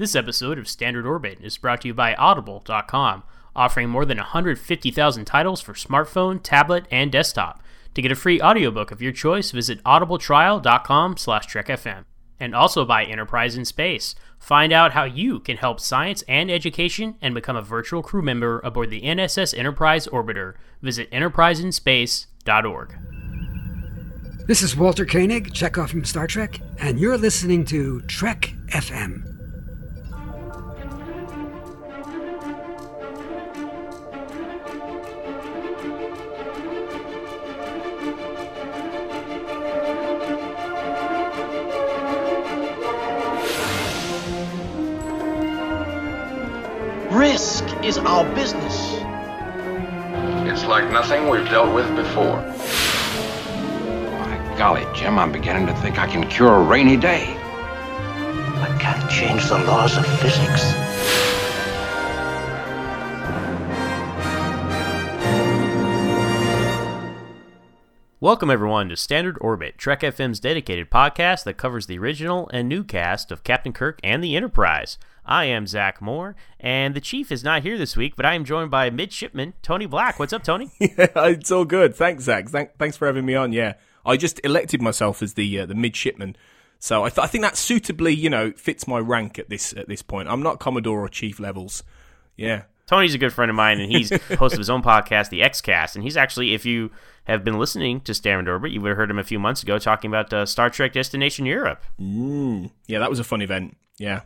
This episode of Standard Orbit is brought to you by Audible.com, offering more than 150,000 titles for smartphone, tablet, and desktop. To get a free audiobook of your choice, visit audibletrial.com slash trekfm. And also by Enterprise in Space. Find out how you can help science and education and become a virtual crew member aboard the NSS Enterprise Orbiter. Visit enterpriseinspace.org. This is Walter Koenig, Chekhov from Star Trek, and you're listening to Trek FM. Risk is our business. It's like nothing we've dealt with before. My golly, Jim, I'm beginning to think I can cure a rainy day. I can't change the laws of physics. Welcome, everyone, to Standard Orbit, Trek FM's dedicated podcast that covers the original and new cast of Captain Kirk and the Enterprise. I am Zach Moore, and the Chief is not here this week, but I am joined by Midshipman Tony Black. What's up, Tony? yeah, it's all good. Thanks, Zach. Thank, thanks for having me on. Yeah, I just elected myself as the uh, the midshipman, so I, th- I think that suitably, you know, fits my rank at this at this point. I'm not Commodore or Chief levels. Yeah. Tony's a good friend of mine, and he's host of his own podcast, the XCast, and he's actually, if you have been listening to Standard Orbit, you would have heard him a few months ago talking about uh, Star Trek Destination Europe. Mm, yeah, that was a fun event. Yeah,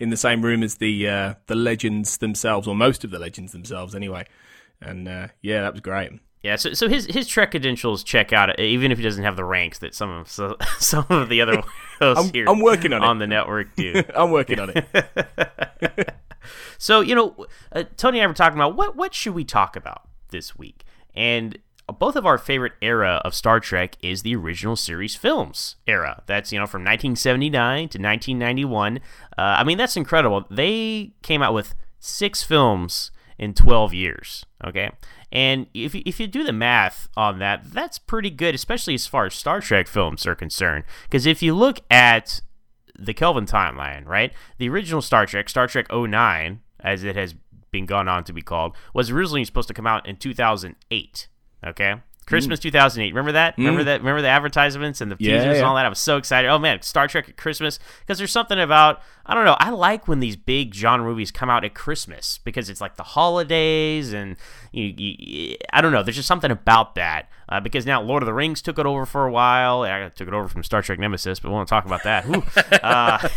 in the same room as the uh, the legends themselves, or most of the legends themselves, anyway. And uh, yeah, that was great. Yeah, so so his his Trek credentials check out, even if he doesn't have the ranks that some of so, some of the other I'm, here I'm working on, on it. the network do. I'm working on it. so you know, uh, Tony and I were talking about what what should we talk about this week, and both of our favorite era of Star Trek is the original series films era. That's you know from 1979 to 1991. Uh, I mean that's incredible. They came out with six films in 12 years. Okay, and if if you do the math on that, that's pretty good, especially as far as Star Trek films are concerned. Because if you look at the Kelvin timeline, right, the original Star Trek, Star Trek 09, as it has been gone on to be called, was originally supposed to come out in 2008. Okay. Christmas 2008. Remember that? Remember that? Remember the advertisements and the Yeah, teasers and all that? I was so excited. Oh man, Star Trek at Christmas because there's something about I don't know. I like when these big genre movies come out at Christmas because it's like the holidays and you, you I don't know. There's just something about that uh, because now Lord of the Rings took it over for a while. I took it over from Star Trek Nemesis, but we won't talk about that. Uh,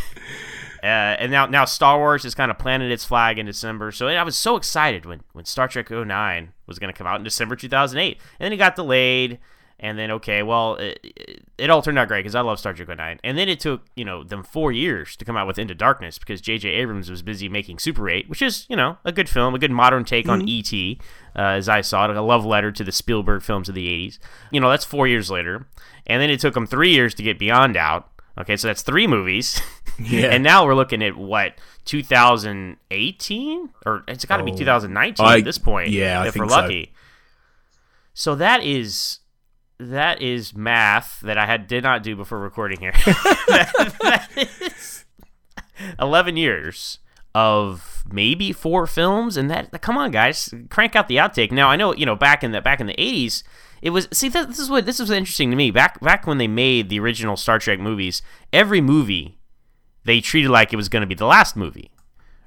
uh, and now, now Star Wars has kind of planted its flag in December. So I was so excited when, when Star Trek 09 was going to come out in December 2008. And then it got delayed. And then, okay, well, it, it, it all turned out great because I love Star Trek 09. And then it took, you know, them four years to come out with Into Darkness because J.J. Abrams was busy making Super 8, which is, you know, a good film, a good modern take on E.T., uh, as I saw it, a love letter to the Spielberg films of the 80s. You know, that's four years later. And then it took them three years to get Beyond out. Okay, so that's three movies. Yeah. and now we're looking at what 2018 or it's got to be Oh. 2019 I- at this point. yeah, I if think we're so. lucky. So that is that is math that I had did not do before recording here. that, that is 11 years of maybe four films and that come on guys crank out the outtake now i know you know back in the back in the 80s it was see that, this is what this is interesting to me back back when they made the original star trek movies every movie they treated like it was going to be the last movie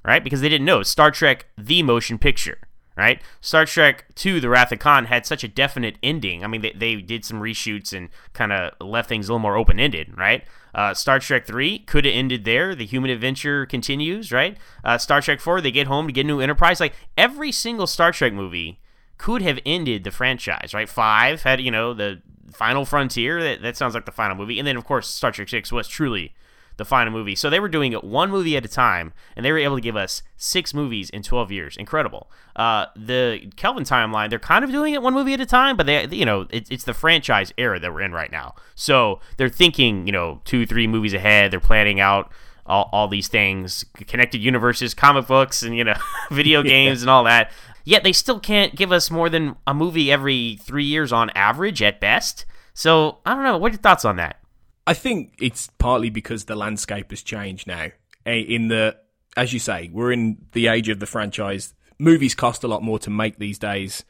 right? Because they didn't know. Star trek the motion picture right? Star trek 2 the wrath of khan had such a definite ending. I mean they, they did some reshoots and kind of left things a little more open-ended right? Uh, star trek 3 could have ended there. The human adventure continues right? Uh, star trek 4 they get home to get a new enterprise. Like every single star trek movie could have ended the franchise right? Five had you know the final frontier. That, that sounds like the final movie. And then of course star trek 6 was truly the final movie. So they were doing it one movie at a time, and they were able to give us six movies in 12 years. Incredible. Uh, the Kelvin timeline, they're kind of doing it one movie at a time, but they, you know, it, it's the franchise era that we're in right now. So they're thinking, you know, two, three movies ahead. They're planning out all, all these things, connected universes, comic books, and you know, video games and all that. Yet they still can't give us more than a movie every three years on average at best. So I don't know. What are your thoughts on that? I think it's partly because the landscape has changed now. In the as you say, we're in the age of the franchise. Movies cost a lot more to make these days.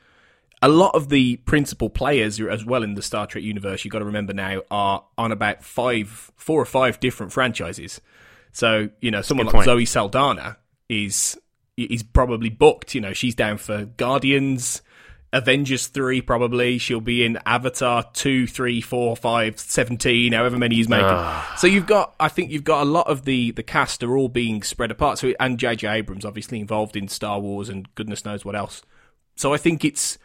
A lot of the principal players, as well in the Star Trek universe, you've got to remember now, are on about five, four or five different franchises. So you know, someone Good like point. Zoe Saldana is is probably booked. You know, she's down for Guardians, Avengers three, probably. She'll be in Avatar two, three, four, five, seventeen, however many he's making. Ah. So you've got, I think you've got a lot of the the cast are all being spread apart. So and J.J. Abrams obviously involved in Star Wars and goodness knows what else. So I think it's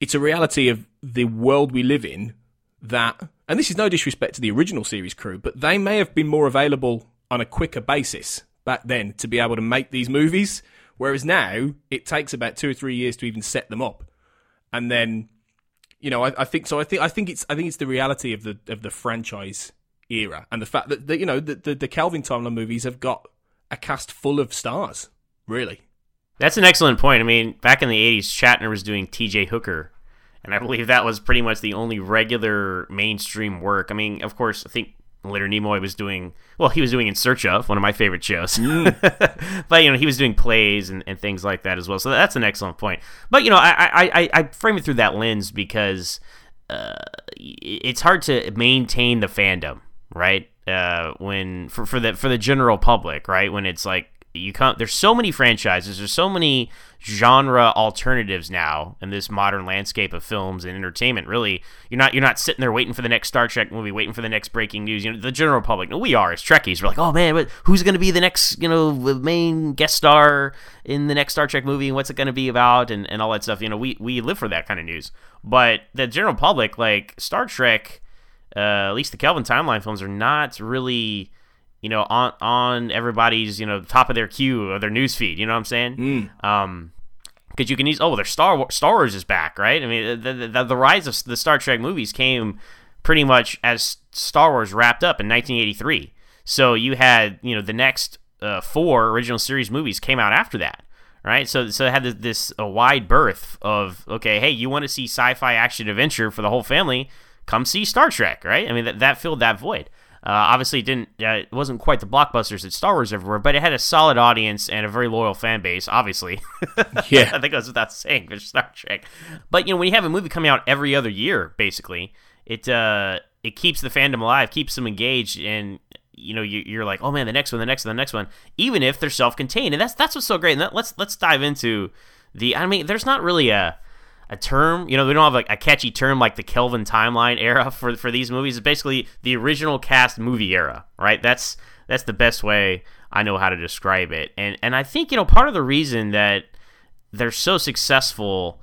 it's a reality of the world we live in that, and this is no disrespect to the original series crew, but they may have been more available on a quicker basis back then to be able to make these movies, whereas now it takes about two or three years to even set them up, and then, you know, I, I think so. I think I think it's I think it's the reality of the of the franchise era and the fact that, that you know the, the the Kelvin timeline movies have got a cast full of stars, really. That's an excellent point. I mean, back in the 80s, Shatner was doing TJ Hooker, and I believe that was pretty much the only regular mainstream work. I mean, of course, I think Leonard Nimoy was doing, well, he was doing In Search of, one of my favorite shows. but, you know, he was doing plays and, and things like that as well. So that's an excellent point. But, you know, I, I, I, I frame it through that lens because uh, it's hard to maintain the fandom, right? Uh, when for, for the for the general public, right? When it's like you come there's so many franchises there's so many genre alternatives now in this modern landscape of films and entertainment really. You're not you're not sitting there waiting for the next star trek movie waiting for the next breaking news. You know the general public no we are as trekkies. We're like oh man but who's going to be the next you know main guest star in the next star trek movie? And what's it going to be about? And, and all that stuff. You know we we live for that kind of news. But the general public like star trek uh, at least the kelvin timeline films are not really you know, on on everybody's, you know, top of their queue or their news feed. You know what I'm saying? Um, because you can use oh, their Star Wars, Star Wars is back, right? I mean, the, the the rise of the Star Trek movies came pretty much as Star Wars wrapped up in 1983. So you had you know the next uh, four original series movies came out after that. Right, so so it had this, this a wide berth of okay, hey, you want to see sci-fi action adventure for the whole family? Come see Star Trek, right? I mean that that filled that void. Uh, obviously, it didn't. Uh, it wasn't quite the blockbusters that Star Wars everywhere, but it had a solid audience and a very loyal fan base. Obviously, Yeah. I think goes without saying for Star Trek. But you know, when you have a movie coming out every other year, basically, it uh, it keeps the fandom alive, keeps them engaged, and you know, you, you're like, oh man, the next one, the next one, the next one, even if they're self-contained, and that's that's what's so great. And that, let's let's dive into the. I mean, there's not really a a term. You know, we don't have like a catchy term like the Kelvin timeline era for for these movies. It's basically the original cast movie era, right? That's that's the best way I know how to describe it. And and I think you know part of the reason that they're so successful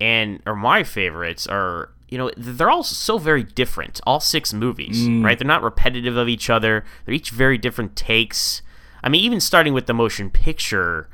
and are my favorites are you know they're all so very different all six movies right they're not repetitive of each other they're each very different takes i mean even starting with the motion picture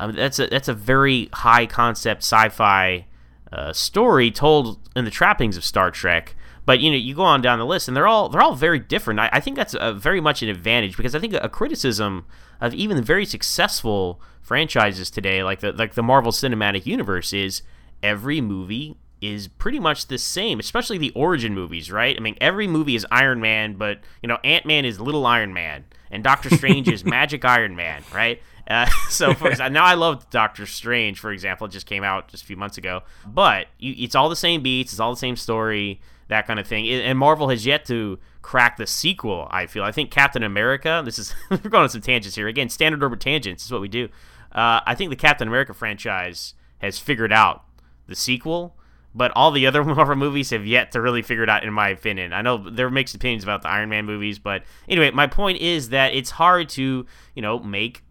um, that's a that's a very high concept sci-fi uh, story told in the trappings of Star Trek. But you know, you go on down the list, and they're all they're all very different. I, I think that's a, very much an advantage because I think a, a criticism of even the very successful franchises today, like the like the Marvel Cinematic Universe, is every movie is pretty much the same, especially the origin movies, right? I mean, every movie is Iron Man, but you know, Ant Man is Little Iron Man, and Doctor Strange is Magic Iron Man, right? Uh, so for example, now I love Doctor Strange, for example. It just came out just a few months ago, but you, it's all the same beats, it's all the same story, that kind of thing. And Marvel has yet to crack the sequel. I feel. I think Captain America. This is we're going on some tangents here again. Standard orbit tangents is what we do. Uh, I think the Captain America franchise has figured out the sequel, but all the other Marvel movies have yet to really figure it out, in my opinion. I know there are mixed opinions about the Iron Man movies, but anyway, my point is that it's hard to, you know, make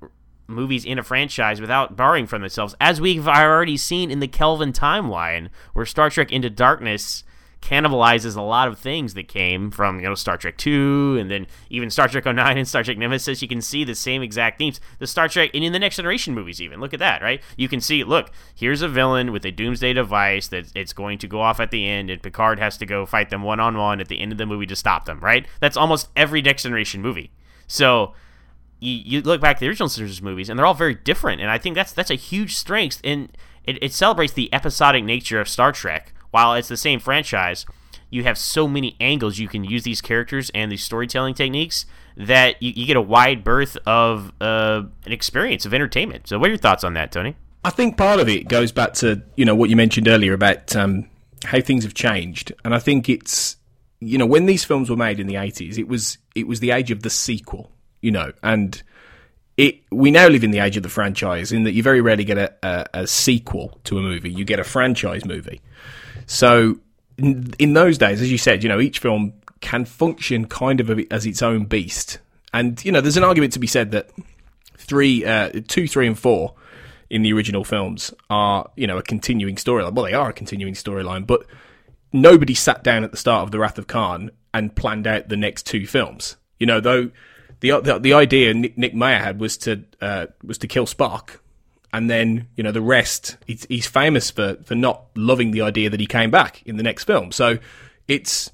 movies in a franchise without borrowing from themselves, as we've already seen in the Kelvin timeline, where Star Trek Into Darkness cannibalizes a lot of things that came from you know Star Trek 2 and then even Star Trek 09 and Star Trek Nemesis you can see the same exact themes. The Star Trek and in the next generation movies even. Look at that right? You can see look here's a villain with a doomsday device that it's going to go off at the end and Picard has to go fight them one on one at the end of the movie to stop them right? That's almost every next generation movie. So you, you look back at the original series movies and they're all very different and I think that's that's a huge strength and it, it celebrates the episodic nature of Star Trek while it's the same franchise, you have so many angles you can use these characters and these storytelling techniques that you, you get a wide berth of uh, an experience of entertainment. So, what are your thoughts on that, Tony? I think part of it goes back to you know what you mentioned earlier about um, how things have changed, and I think it's you know when these films were made in the eighties, it was it was the age of the sequel, you know, and it we now live in the age of the franchise in that you very rarely get a, a, a sequel to a movie, you get a franchise movie. So in, in those days, as you said, you know each film can function kind of as its own beast, and you know there's an argument to be said that three, uh, two, three, and four in the original films are, you know, a continuing storyline. Well, they are a continuing storyline, but nobody sat down at the start of The Wrath of Khan and planned out the next two films. You know, though the the, the idea Nick, Nick Meyer had was to uh, was to kill Spock, and then you know the rest. He's, he's famous for for not loving the idea that he came back in the next film. So it's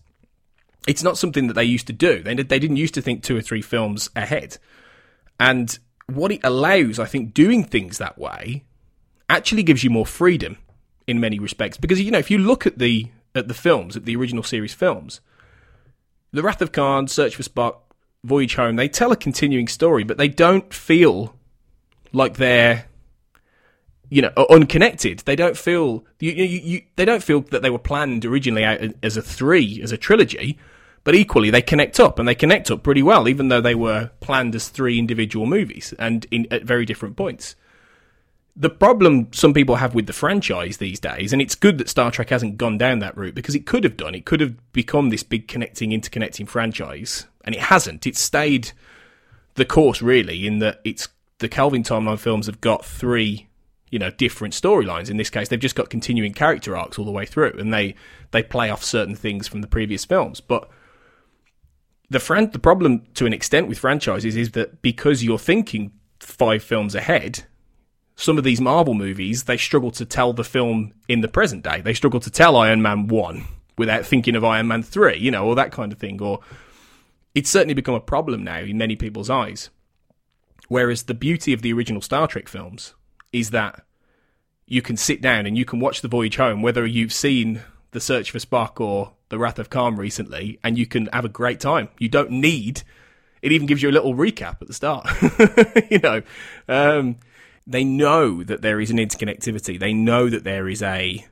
it's not something that they used to do. They they didn't used to think two or three films ahead, and what it allows, I think, doing things that way actually gives you more freedom in many respects. Because you know, if you look at the at the films, at the original series films, The Wrath of Khan, Search for Spock, Voyage Home, they tell a continuing story, but they don't feel like they're you know unconnected. They don't feel you, you, you, they don't feel that they were planned originally as a three as a trilogy. But equally, they connect up, and they connect up pretty well, even though they were planned as three individual movies and in, at very different points. The problem some people have with the franchise these days, and it's good that Star Trek hasn't gone down that route because it could have done. It could have become this big connecting, interconnecting franchise, and it hasn't. It's stayed the course really in that it's the Kelvin timeline films have got three you know different storylines in this case they've just got continuing character arcs all the way through and they they play off certain things from the previous films but the fran- the problem to an extent with franchises is that because you're thinking five films ahead, some of these Marvel movies they struggle to tell the film in the present day. They struggle to tell Iron Man one without thinking of Iron Man three, you know, or that kind of thing. Or it's certainly become a problem now in many people's eyes. Whereas the beauty of the original Star Trek films is that you can sit down and you can watch The Voyage Home, whether you've seen The Search for Spock or the Wrath of Khan recently, and you can have a great time. You don't need. It even gives you a little recap at the start. you know, um, they know that there is an interconnectivity. They know that there is a,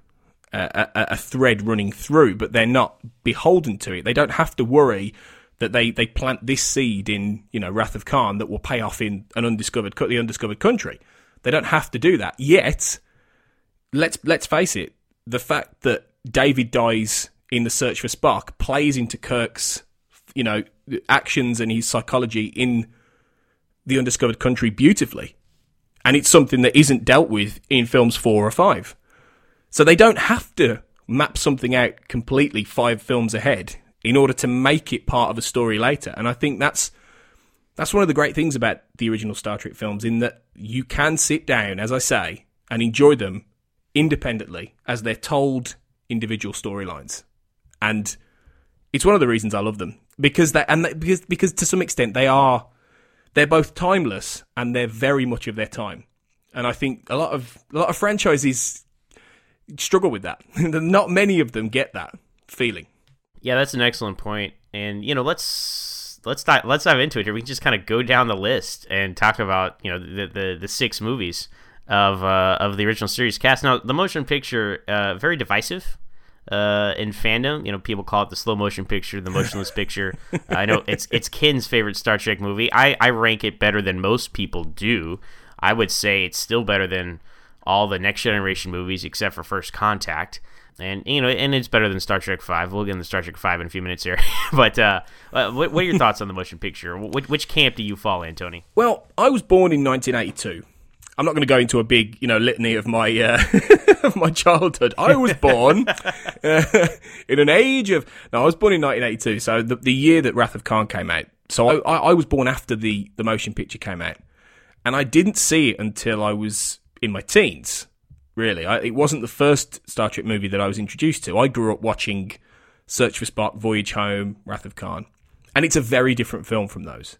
a a thread running through, but they're not beholden to it. They don't have to worry that they, they plant this seed in you know Wrath of Khan that will pay off in an undiscovered the undiscovered country. They don't have to do that yet. Let's let's face it. The fact that David dies in the search for Spock plays into Kirk's, you know, actions and his psychology in the undiscovered country beautifully. And it's something that isn't dealt with in films four or five. So they don't have to map something out completely five films ahead in order to make it part of a story later. And I think that's that's one of the great things about the original Star Trek films in that you can sit down, as I say, and enjoy them independently as they're told individual storylines and it's one of the reasons I love them because they and they, because because to some extent they are they're both timeless and they're very much of their time. And I think a lot of a lot of franchises struggle with that. Not many of them get that feeling. Yeah, that's an excellent point. And you know, let's let's dive let's dive into it here. We can just kind of go down the list and talk about you know the the, the six movies of uh, of the original series cast. Now, the motion picture uh, very divisive uh, in fandom. You know, people call it the slow motion picture, the motionless picture. I know it's it's Ken's favorite Star Trek movie. I, I rank it better than most people do. I would say it's still better than all the Next Generation movies except for First Contact. And you know, and it's better than Star Trek Five. We'll get into Star Trek Five in a few minutes here. but uh, uh, what, what, are your thoughts on the motion picture? Which, which camp do you fall in, Tony? Well, I was born in 1982. I'm not going to go into a big, you know, litany of my uh, of my childhood. I was born uh, in an age of. No, I was born in 1982, so the, the year that Wrath of Khan came out. So I, I was born after the the motion picture came out, and I didn't see it until I was in my teens. Really, I, it wasn't the first Star Trek movie that I was introduced to. I grew up watching Search for Spock, Voyage Home, Wrath of Khan, and it's a very different film from those.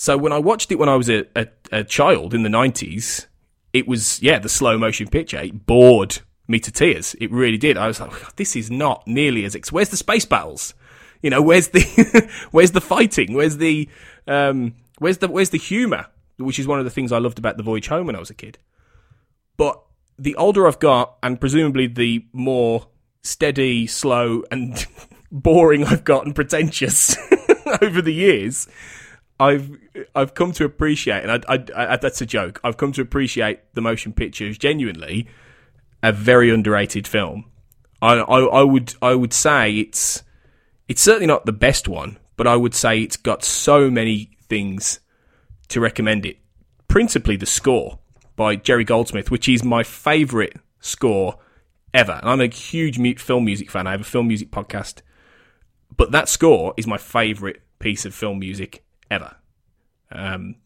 So when I watched it when I was a, a, a child in the 90s, it was, yeah, the slow motion picture. It bored me to tears. It really did. I was like, this is not nearly as, ex- where's the space battles? You know, where's the, where's the fighting? Where's the, Um, where's the where's the humor, which is one of the things I loved about the Voyage Home when I was a kid. But the older I've got, and presumably the more steady, slow, and boring I've gotten, pretentious over the years, I've I've come to appreciate, and I, I, I, that's a joke. I've come to appreciate the motion picture as genuinely a very underrated film. I, I, would I would say it's it's certainly not the best one, but I would say it's got so many things to recommend it. Principally the score by Jerry Goldsmith, which is my favourite score ever. And I'm a huge film music fan. I have a film music podcast, but that score is my favourite piece of film music ever. Um,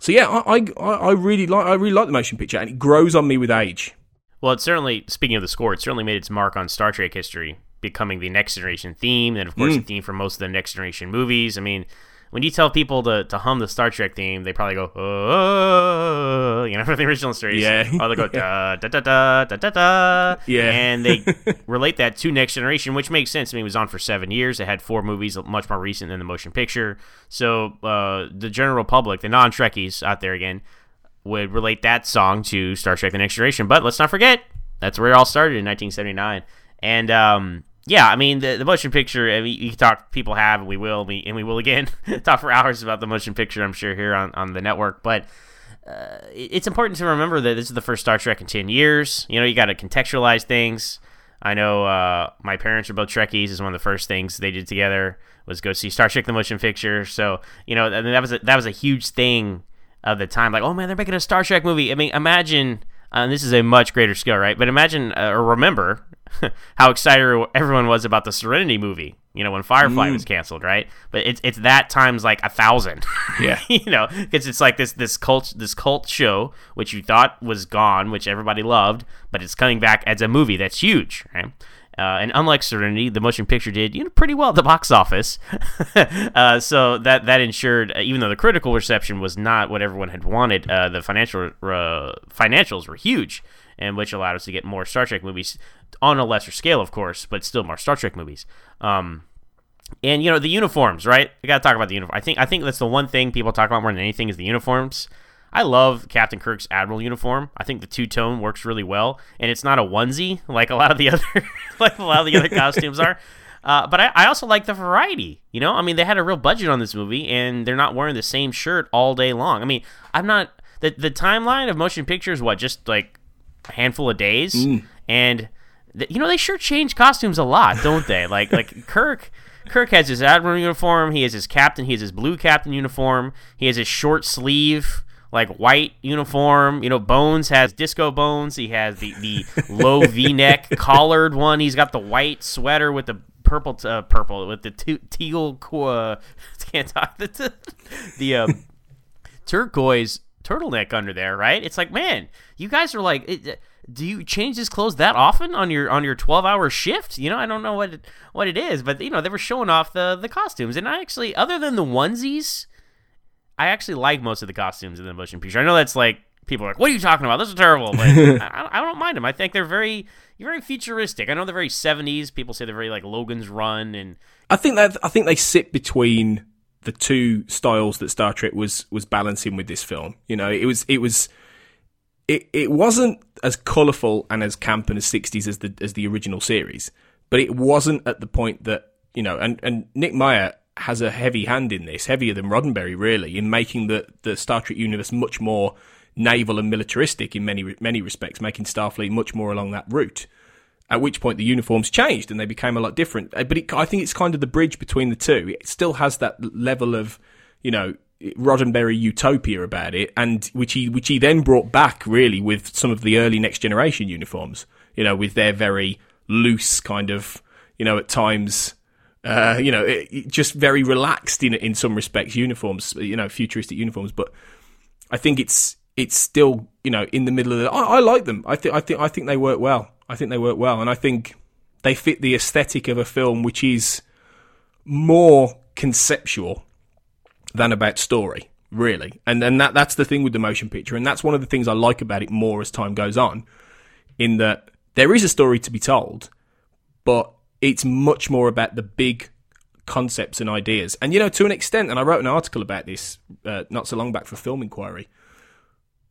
so yeah, I, I I really like I really like the motion picture, and it grows on me with age. Well, it certainly, speaking of the score, it certainly made its mark on Star Trek history, becoming the next generation theme, and of course, Mm. the theme for most of the next generation movies. I mean, when you tell people to, to hum the Star Trek theme, they probably go, oh, you know, for the original series. Yeah. Or they go, da, da, da, da, da, da, da. Yeah. And they relate that to Next Generation, which makes sense. I mean, it was on for seven years. It had four movies, much more recent than the motion picture. So uh, the general public, the non Trekkies out there again, would relate that song to Star Trek: The Next Generation. But let's not forget that's where it all started in 1979. And um, yeah, I mean the, the motion picture. I mean, you talk. People have, and we will, we, and we will again talk for hours about the motion picture. I'm sure here on, on the network, but. Uh, it's important to remember that this is the first Star Trek in 10 years. You know, you got to contextualize things. I know uh, my parents are both Trekkies. Is one of the first things they did together was go see Star Trek: The Motion Picture. So you know, I mean, that was a, that was a huge thing of the time. Like, oh man, they're making a Star Trek movie. I mean, imagine. This is a much greater scale, right? But imagine uh, or remember how excited everyone was about the Serenity movie. You know, when Firefly was canceled, right? But it's it's that times like a thousand. Yeah. you know, because it's like this this cult this cult show which you thought was gone, which everybody loved, but it's coming back as a movie that's huge, right? Uh, and unlike Serenity, the motion picture did you know pretty well at the box office, uh, so that that ensured, uh, even though the critical reception was not what everyone had wanted, uh, the financial uh, financials were huge, and which allowed us to get more Star Trek movies on a lesser scale, of course, but still more Star Trek movies. Um, and you know the uniforms, right? We got to talk about the uniform. I think I think that's the one thing people talk about more than anything is the uniforms. I love Captain Kirk's Admiral uniform. I think the two tone works really well, and it's not a onesie like a lot of the other like a lot of the other costumes are. Uh, but I, I also like the variety. You know, I mean, they had a real budget on this movie, and they're not wearing the same shirt all day long. I mean, I'm not the the timeline of motion pictures. What just like a handful of days, and th- you know they sure change costumes a lot, don't they? like like Kirk. Kirk has his admiral uniform. He has his captain. He has his blue captain uniform. He has his short sleeve, like white uniform. You know, Bones has disco Bones. He has the the low V neck collared one. He's got the white sweater with the purple t- uh, purple with the t- teal. Uh, can't talk the t- the um, turquoise turtleneck under there, right? It's like, man, you guys are like, it, do you change his clothes that often on your on your twelve hour shift? You know, I don't know what it, what it is, but you know, they were showing off the the costumes, and I actually, other than the onesies, I actually like most of the costumes in the motion picture. I know that's like people are like, "What are you talking about? This is terrible," but I, I don't mind them. I think they're very very futuristic. I know they're very seventies. People say they're very like Logan's Run and I think that I think they sit between the two styles that Star Trek was was balancing with this film. You know, it was it was it, it wasn't as colourful and as camp and as sixties as the as the original series, but it wasn't at the point that you know. And and Nick Meyer has a heavy hand in this, heavier than Roddenberry really, in making the the Star Trek universe much more naval and militaristic in many many respects, making Starfleet much more along that route. At which point the uniforms changed and they became a lot different. Uh, But it, I think it's kind of the bridge between the two. It still has that level of, you know, Roddenberry utopia about it, and which he which he then brought back really with some of the early Next Generation uniforms. You know, with their very loose kind of, you know, at times. Uh, you know, it, it just very relaxed in in some respects uniforms, you know, futuristic uniforms. But I think it's it's still you know in the middle of the. I, I like them. I think I think I think they work well. I think they work well, and I think they fit the aesthetic of a film which is more conceptual than about story, really. And and that that's the thing with the motion picture, and that's one of the things I like about it more as time goes on, in that there is a story to be told, but it's much more about the big concepts and ideas. And you know, to an extent, and I wrote an article about this uh, not so long back for Film Inquiry.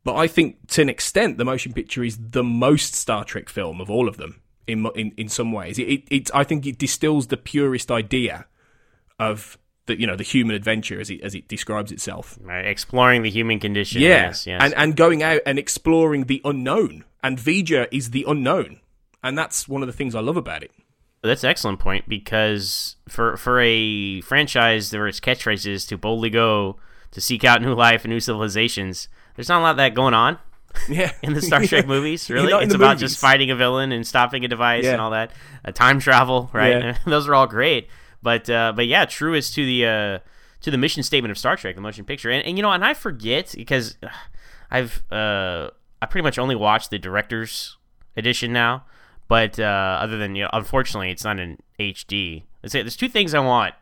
But I think, to an extent, the motion picture is the most Star Trek film of all of them. In in, in some ways, it, it, it I think it distills the purest idea of the you know the human adventure as it as it describes itself. Right, exploring the human condition. Yeah, Yes, yes. and and going out and exploring the unknown. And V'ger is the unknown, and that's one of the things I love about it. That's an excellent point because for for a franchise its catchphrase is to boldly go to seek out new life and new civilizations, there's not a lot of that going on Yeah, in the Star Trek movies. Really, it's about movies. just fighting a villain and stopping a device Yeah. and all that. Uh, time travel, right? Those are all great, but uh, but yeah, true is to the uh, to the mission statement of Star Trek, the motion picture, and, and you know, and I forget because I've uh, I pretty much only watched the director's edition now. But uh, other than you know, unfortunately, it's not in HD. Let's say there's two things I want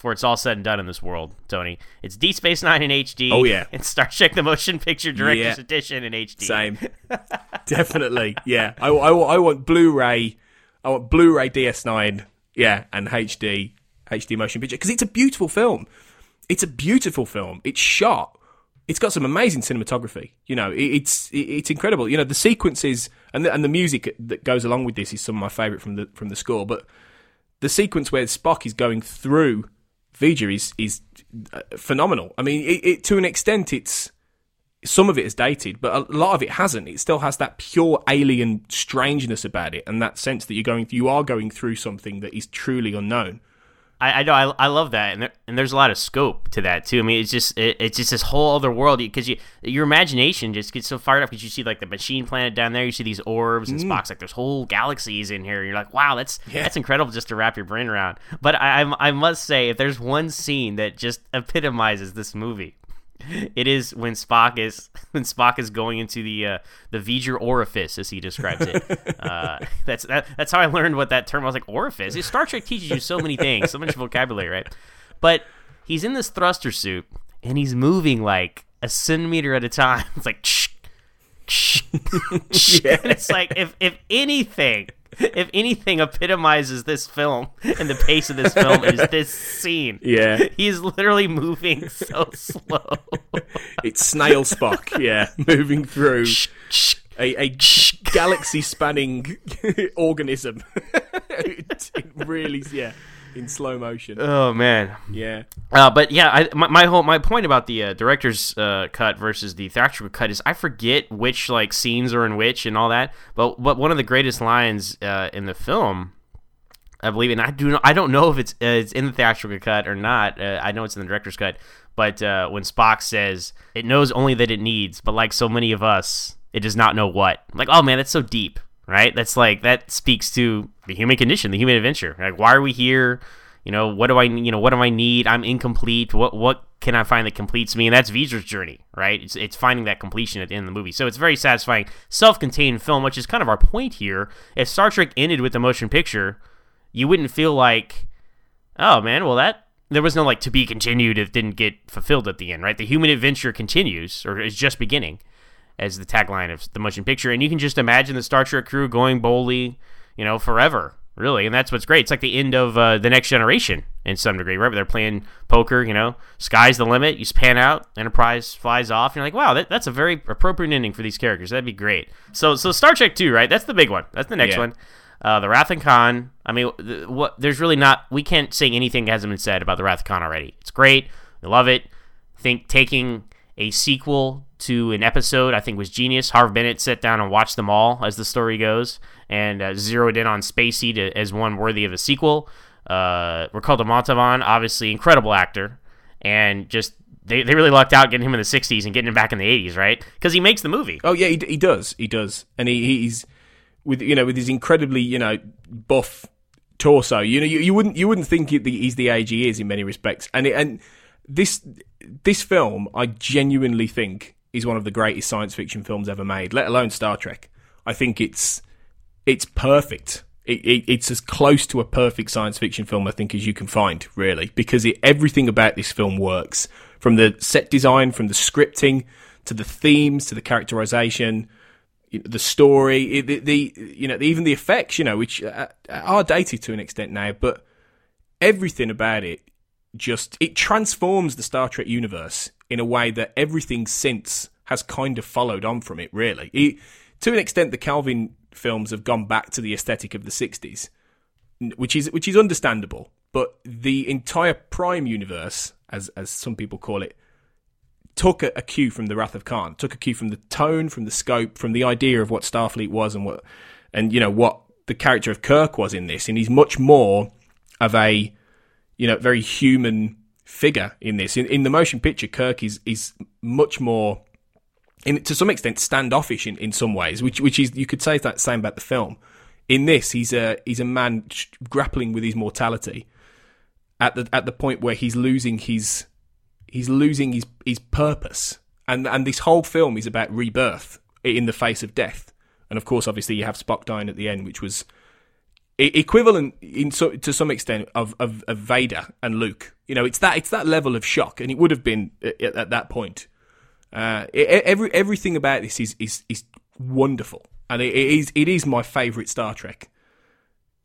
before it's all said and done in this world, Tony. It's Deep Space Nine in HD. Oh, yeah. and Star Trek: The Motion Picture Director's Yeah. Edition in HD. Same, definitely. Yeah, I, I, I want Blu-ray. I want Blu-ray DS9. Yeah, and HD HD motion picture because it's a beautiful film. It's a beautiful film. It's shot. It's got some amazing cinematography. You know, it, it's it, it's incredible. You know, the sequences and the, and the music that goes along with this is some of my favorite from the from the score. But the sequence where Spock is going through V'ger is is uh, phenomenal. I mean, it, it to an extent, it's some of it is dated, but a lot of it hasn't. It still has that pure alien strangeness about it, and that sense that you're going, you are going through something that is truly unknown. I, I know I, I love that, and there, and there's a lot of scope to that too. I mean, it's just it, it's just this whole other world because you your imagination just gets so fired up because you see like the machine planet down there, you see these orbs and mm. Spock's like there's whole galaxies in here. And you're like, wow, that's that's incredible just to wrap your brain around. But I I'm- I must say, if there's one scene that just epitomizes this movie, it is when Spock is when Spock is going into the uh, the V'ger orifice, as he describes it. uh, that's that, that's how I learned what that term was. Like orifice. Star Trek teaches you so many things, so much vocabulary, right? But he's in this thruster suit and he's moving like a centimeter at a time. It's like. And it's like if if anything if anything epitomizes this film and the pace of this film is this scene. Yeah. He's literally moving so slow. It's snail Spock, yeah, moving through a, a galaxy spanning organism. it, it really, yeah, in slow motion. oh man. Yeah, Uh, but yeah, I, my, my whole my point about the uh, director's uh, cut versus the theatrical cut is I forget which like scenes are in which and all that. But but one of the greatest lines uh, in the film, I believe, and I do I don't know if it's uh, it's in the theatrical cut or not. Uh, I know it's in the director's cut. But uh, when Spock says it knows only that it needs, but like so many of us, it does not know what. I'm like, oh man, that's so deep, right? That's like that speaks to the human condition, the human adventure. Like, why are we here? You know, what do I, you know, what do I need? I'm incomplete. What, what can I find that completes me? And that's V'ger's journey, right? It's, it's finding that completion at the end of the movie. So it's very satisfying, self-contained film, which is kind of our point here. If Star Trek ended with the motion picture, you wouldn't feel like, oh man, well that there was no like to be continued. It didn't get fulfilled at the end, right? The human adventure continues, or is just beginning, as the tagline of the motion picture. And you can just imagine the Star Trek crew going boldly, you know, forever, really. And that's what's great. It's like the end of uh, the next generation in some degree, right? Where they're playing poker, you know, sky's the limit. You pan out, Enterprise flies off. And you're like, wow, that, that's a very appropriate ending for these characters. That'd be great. So, so Star Trek 2, right? That's the big one. That's the next Yeah. one. Uh, the Wrath and Khan. I mean, th- what? There's really not. We can't say anything that hasn't been said about the Wrath and Khan already. It's great. I love it. Think taking a sequel to an episode, I think was genius. Harve Bennett sat down and watched them all as the story goes, and uh, zeroed in on Space Seed, as one worthy of a sequel. Uh, Ricardo Montalban, obviously incredible actor, and just they, they really lucked out getting him in the '60s and getting him back in the '80s, right? Because he makes the movie. Oh yeah, he, he does. He does, and he, he's with you know with his incredibly you know buff torso. You know, you, you wouldn't you wouldn't think he's the age he is in many respects. And it, and this this film, I genuinely think is one of the greatest science fiction films ever made. Let alone Star Trek. I think it's it's perfect. It, it, it's as close to a perfect science fiction film I think as you can find, really, because it, everything about this film works from the set design, from the scripting to the themes to the characterization, the story, the, the you know even the effects, you know, which are dated to an extent now, but everything about it just it transforms the Star Trek universe in a way that everything since has kind of followed on from it. Really, it, to an extent, the Kelvin films have gone back to the aesthetic of the '60s, which is which is understandable. But the entire Prime universe, as as some people call it, took a, a cue from the Wrath of Khan, took a cue from the tone, from the scope, from the idea of what Starfleet was and what and you know what the character of Kirk was in this, and he's much more of a you know very human figure in this. In, in the motion picture, Kirk is is much more, in, to some extent, standoffish in, in some ways, which which is you could say that same about the film. In this, he's a he's a man grappling with his mortality at the at the point where he's losing his he's losing his his purpose, and and this whole film is about rebirth in the face of death. And of course, obviously, you have Spock dying at the end, which was equivalent in so, to some extent of, of, of Vader and Luke. You know, it's that it's that level of shock, and it would have been at, at that point. Uh, every everything about this is is is wonderful, and it, it is it is my favourite Star Trek.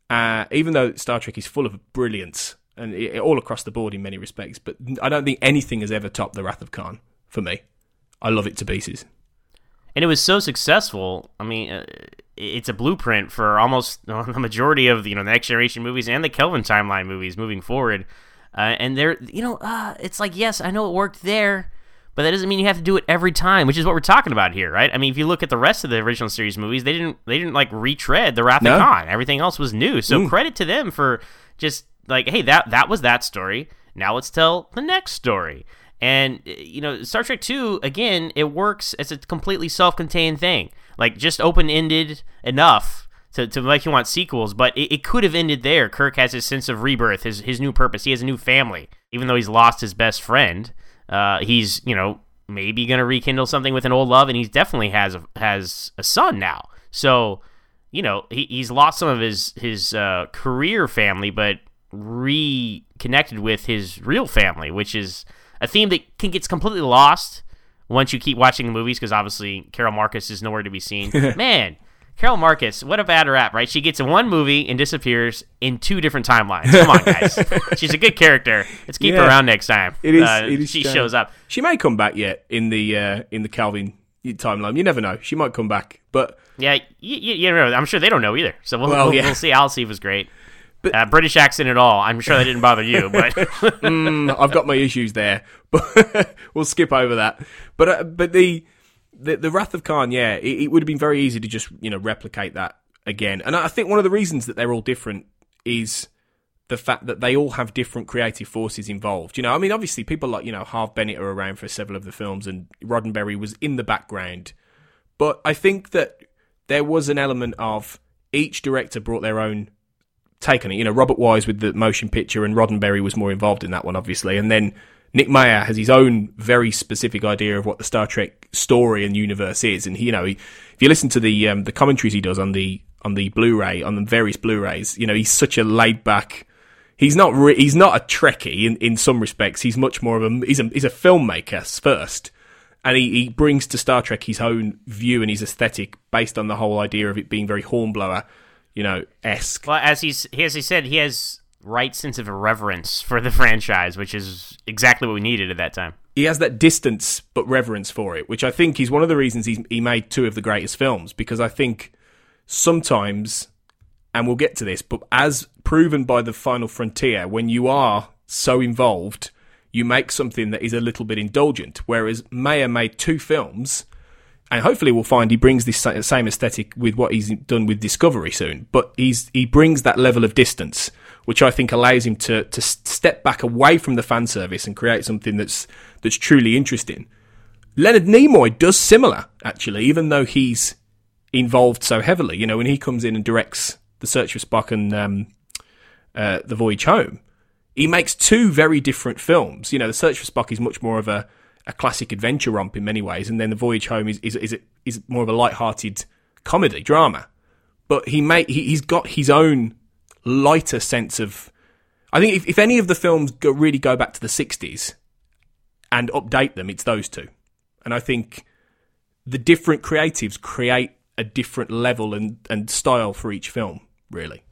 Uh, even though Star Trek is full of brilliance and it, all across the board in many respects, but I don't think anything has ever topped the Wrath of Khan for me. I love it to pieces and it was so successful. I mean, uh, it's a blueprint for almost the majority of you know the next generation movies and the Kelvin timeline movies moving forward. Uh, and they're you know uh, it's like yes, I know it worked there, but that doesn't mean you have to do it every time, which is what we're talking about here, right? I mean, if you look at the rest of the original series movies, they didn't they didn't like retread the Wrath no. of Khan. Everything else was new. So mm. credit to them for just like, hey, that that was that story. Now let's tell the next story. And you know, Star Trek 2 again, it works as a completely self-contained thing. Like just open-ended enough to, to make you want sequels, but it, it could have ended there. Kirk has his sense of rebirth, his his new purpose. He has a new family, even though he's lost his best friend. Uh, he's you know maybe gonna rekindle something with an old love, and he definitely has a, has a son now. So you know he, he's lost some of his his uh, career family, but reconnected with his real family, which is a theme that can gets completely lost once you keep watching the movies because obviously Carol Marcus is nowhere to be seen. Man, Carol Marcus, what a bad rap, right? She gets in one movie and disappears in two different timelines. Come on, guys. She's a good character. Let's keep yeah. her around next time. It is. Uh, it is she shows up. She may come back yet in the uh, in the Kelvin timeline. You never know. She might come back, but yeah, you, you, you know, I'm sure they don't know either. So we'll, well, we'll, yeah. we'll see. I'll see if it was great. But, uh, British accent at all. I'm sure that didn't bother you, but mm, I've got my issues there. But we'll skip over that. But uh, but the, the the Wrath of Khan, yeah, it, it would have been very easy to just you know replicate that again. And I think one of the reasons that they're all different is the fact that they all have different creative forces involved. You know, I mean, obviously people like you know Harve Bennett are around for several of the films, and Roddenberry was in the background. But I think that there was an element of each director brought their own taken it. You know, Robert Wise with the motion picture, and Roddenberry was more involved in that one, obviously. And then Nick Meyer has his own very specific idea of what the Star Trek story and universe is. And he, you know, he, if you listen to the um, the commentaries he does on the on the Blu-ray on the various Blu-rays, you know, he's such a laid back. He's not re- he's not a Trekkie in, in some respects. He's much more of a he's a he's a filmmaker first, and he, he brings to Star Trek his own view and his aesthetic based on the whole idea of it being very hornblower you know, esque. Well, as he's as he said, he has right sense of irreverence for the franchise, which is exactly what we needed at that time. He has that distance but reverence for it, which I think is one of the reasons he he made two of the greatest films. Because I think sometimes, and we'll get to this, but as proven by the Final Frontier, when you are so involved, you make something that is a little bit indulgent. Whereas Meyer made two films and hopefully we'll find he brings this same aesthetic with what he's done with Discovery soon. But he's he brings that level of distance, which I think allows him to to step back away from the fan service and create something that's that's truly interesting. Leonard Nimoy does similar, actually, even though he's involved so heavily. You know, when he comes in and directs The Search for Spock and um, uh, The Voyage Home, he makes two very different films. You know, The Search for Spock is much more of a a classic adventure romp in many ways, and then the voyage home is is is, is more of a light-hearted comedy drama. But he may he, has got his own lighter sense of. I think if, if any of the films go, really go back to the '60s and update them, it's those two. And I think the different creatives create a different level and, and style for each film, really.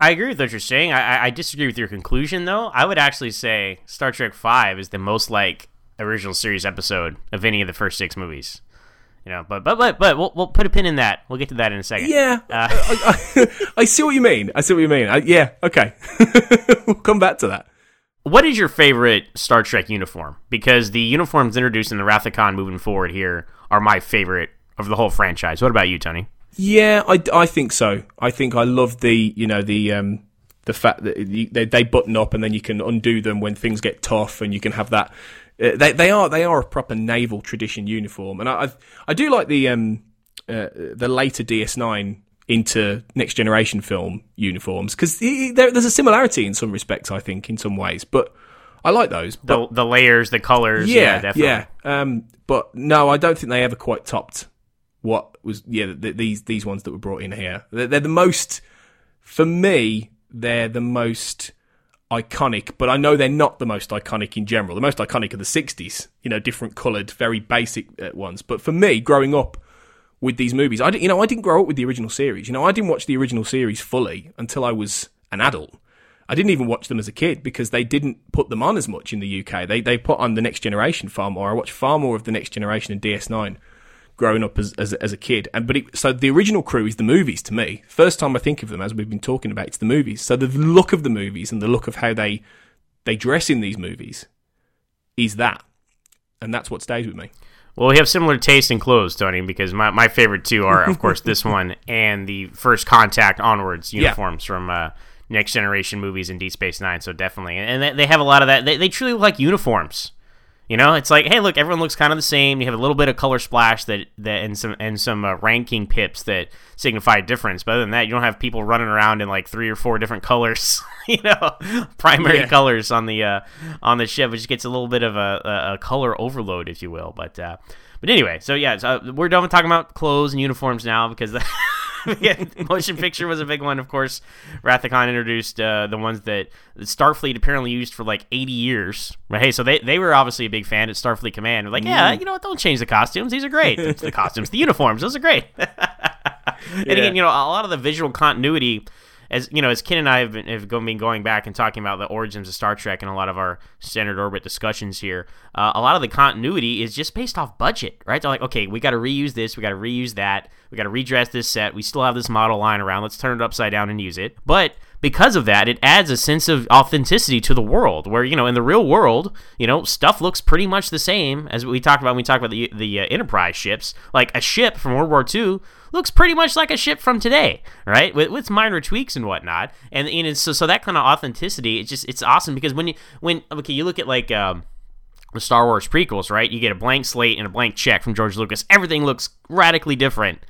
I agree with what you're saying. I, I, disagree with your conclusion, though. I would actually say Star Trek Five is the most like original series episode of any of the first six movies. You know, but but but but we'll, we'll put a pin in that. We'll get to that in a second. Yeah, Uh, I, I, I see what you mean. I see what you mean. I, yeah, okay. we'll come back to that. What is your favorite Star Trek uniform? Because the uniforms introduced in the Wrath of Khan moving forward here are my favorite of the whole franchise. What about you, Tony? Yeah, I, I think so. I think I love the you know the um the fact that they, they button up and then you can undo them when things get tough and you can have that. Uh, they they are they are a proper naval tradition uniform and I I've, I do like the um uh, the later DS9 into next generation film uniforms because there, there's a similarity in some respects I think in some ways but I like those but The the layers, the colors. Yeah, yeah, definitely. yeah. Um, but no, I don't think they ever quite topped what was yeah th- these these ones that were brought in here. They're, they're the most for me. They're the most iconic, but I know they're not the most iconic in general. The most iconic are the '60s, you know, different coloured, very basic uh, ones. But for me, growing up with these movies, I didn't, you know, I didn't grow up with the original series. You know, I didn't watch the original series fully until I was an adult. I didn't even watch them as a kid because they didn't put them on as much in the UK. They they put on the Next Generation far more. I watched far more of the Next Generation and DS9 growing up as as, as a kid. And but it, so the original crew is the movies to me. First time I think of them, as we've been talking about, it's the movies. So the look of the movies and the look of how they they dress in these movies is that, and that's what stays with me. Well, we have similar taste in clothes, Tony, because my, my favorite two are, of course, this one and the First Contact onwards uniforms from uh, Next Generation movies and Deep Space Nine. So definitely, and they, they have a lot of that. They, they truly look like uniforms. You know, it's like, hey, look, everyone looks kind of the same. You have a little bit of color splash that, that and some and some uh, ranking pips that signify a difference. But other than that, you don't have people running around in like three or four different colors. you know, primary Yeah. colors on the uh, on the ship, which gets a little bit of a, a, a color overload, if you will. But uh, but anyway, so yeah, so uh, we're done with talking about clothes and uniforms now because the yeah, motion picture was a big one, of course. Of Khan introduced uh, the ones that Starfleet apparently used for like 80 years. Right? Hey, so they, they were obviously a big fan at Starfleet Command. Like, yeah, you know what? Don't change the costumes. These are great. The costumes, the uniforms, those are great. and again, you know, a lot of the visual continuity, as you know, as Ken and I have been, have been going back and talking about the origins of Star Trek and a lot of our standard orbit discussions here, uh, a lot of the continuity is just based off budget, right? They're like, okay, we got to reuse this, we got to reuse that, we got to redress this set. We still have this model lying around. Let's turn it upside down and use it. But because of that, it adds a sense of authenticity to the world. Where you know, in the real world, you know, stuff looks pretty much the same as we talked about when we talked about the the uh, Enterprise ships. Like a ship from World War II looks pretty much like a ship from today, right? With, with minor tweaks and whatnot. And, and so so that kind of authenticity, it's just it's awesome because when you when okay, you look at like. Um, the Star Wars prequels, right? You get a blank slate and a blank check from George Lucas. Everything looks radically different,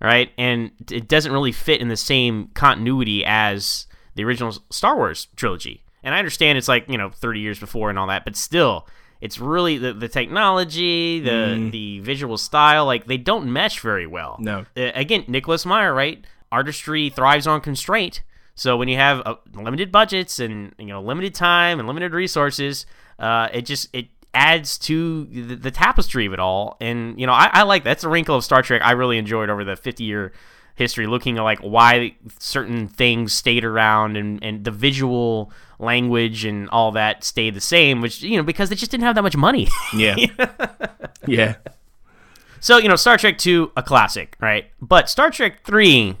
right? And it doesn't really fit in the same continuity as the original Star Wars trilogy. And I understand it's like, you know, 30 years before and all that, but still, it's really the, the technology, the the visual style, like they don't mesh very well. No. Uh, again, Nicholas Meyer, right? Artistry thrives on constraint. So when you have uh, limited budgets and you know limited time and limited resources, uh, it just it adds to the, the tapestry of it all. And you know, I, I like that's a wrinkle of Star Trek I really enjoyed over the 50 year history, looking at like why certain things stayed around and and the visual language and all that stayed the same, which you know because they just didn't have that much money. Yeah, yeah. So, you know, Star Trek 2, a classic, right? But Star Trek 3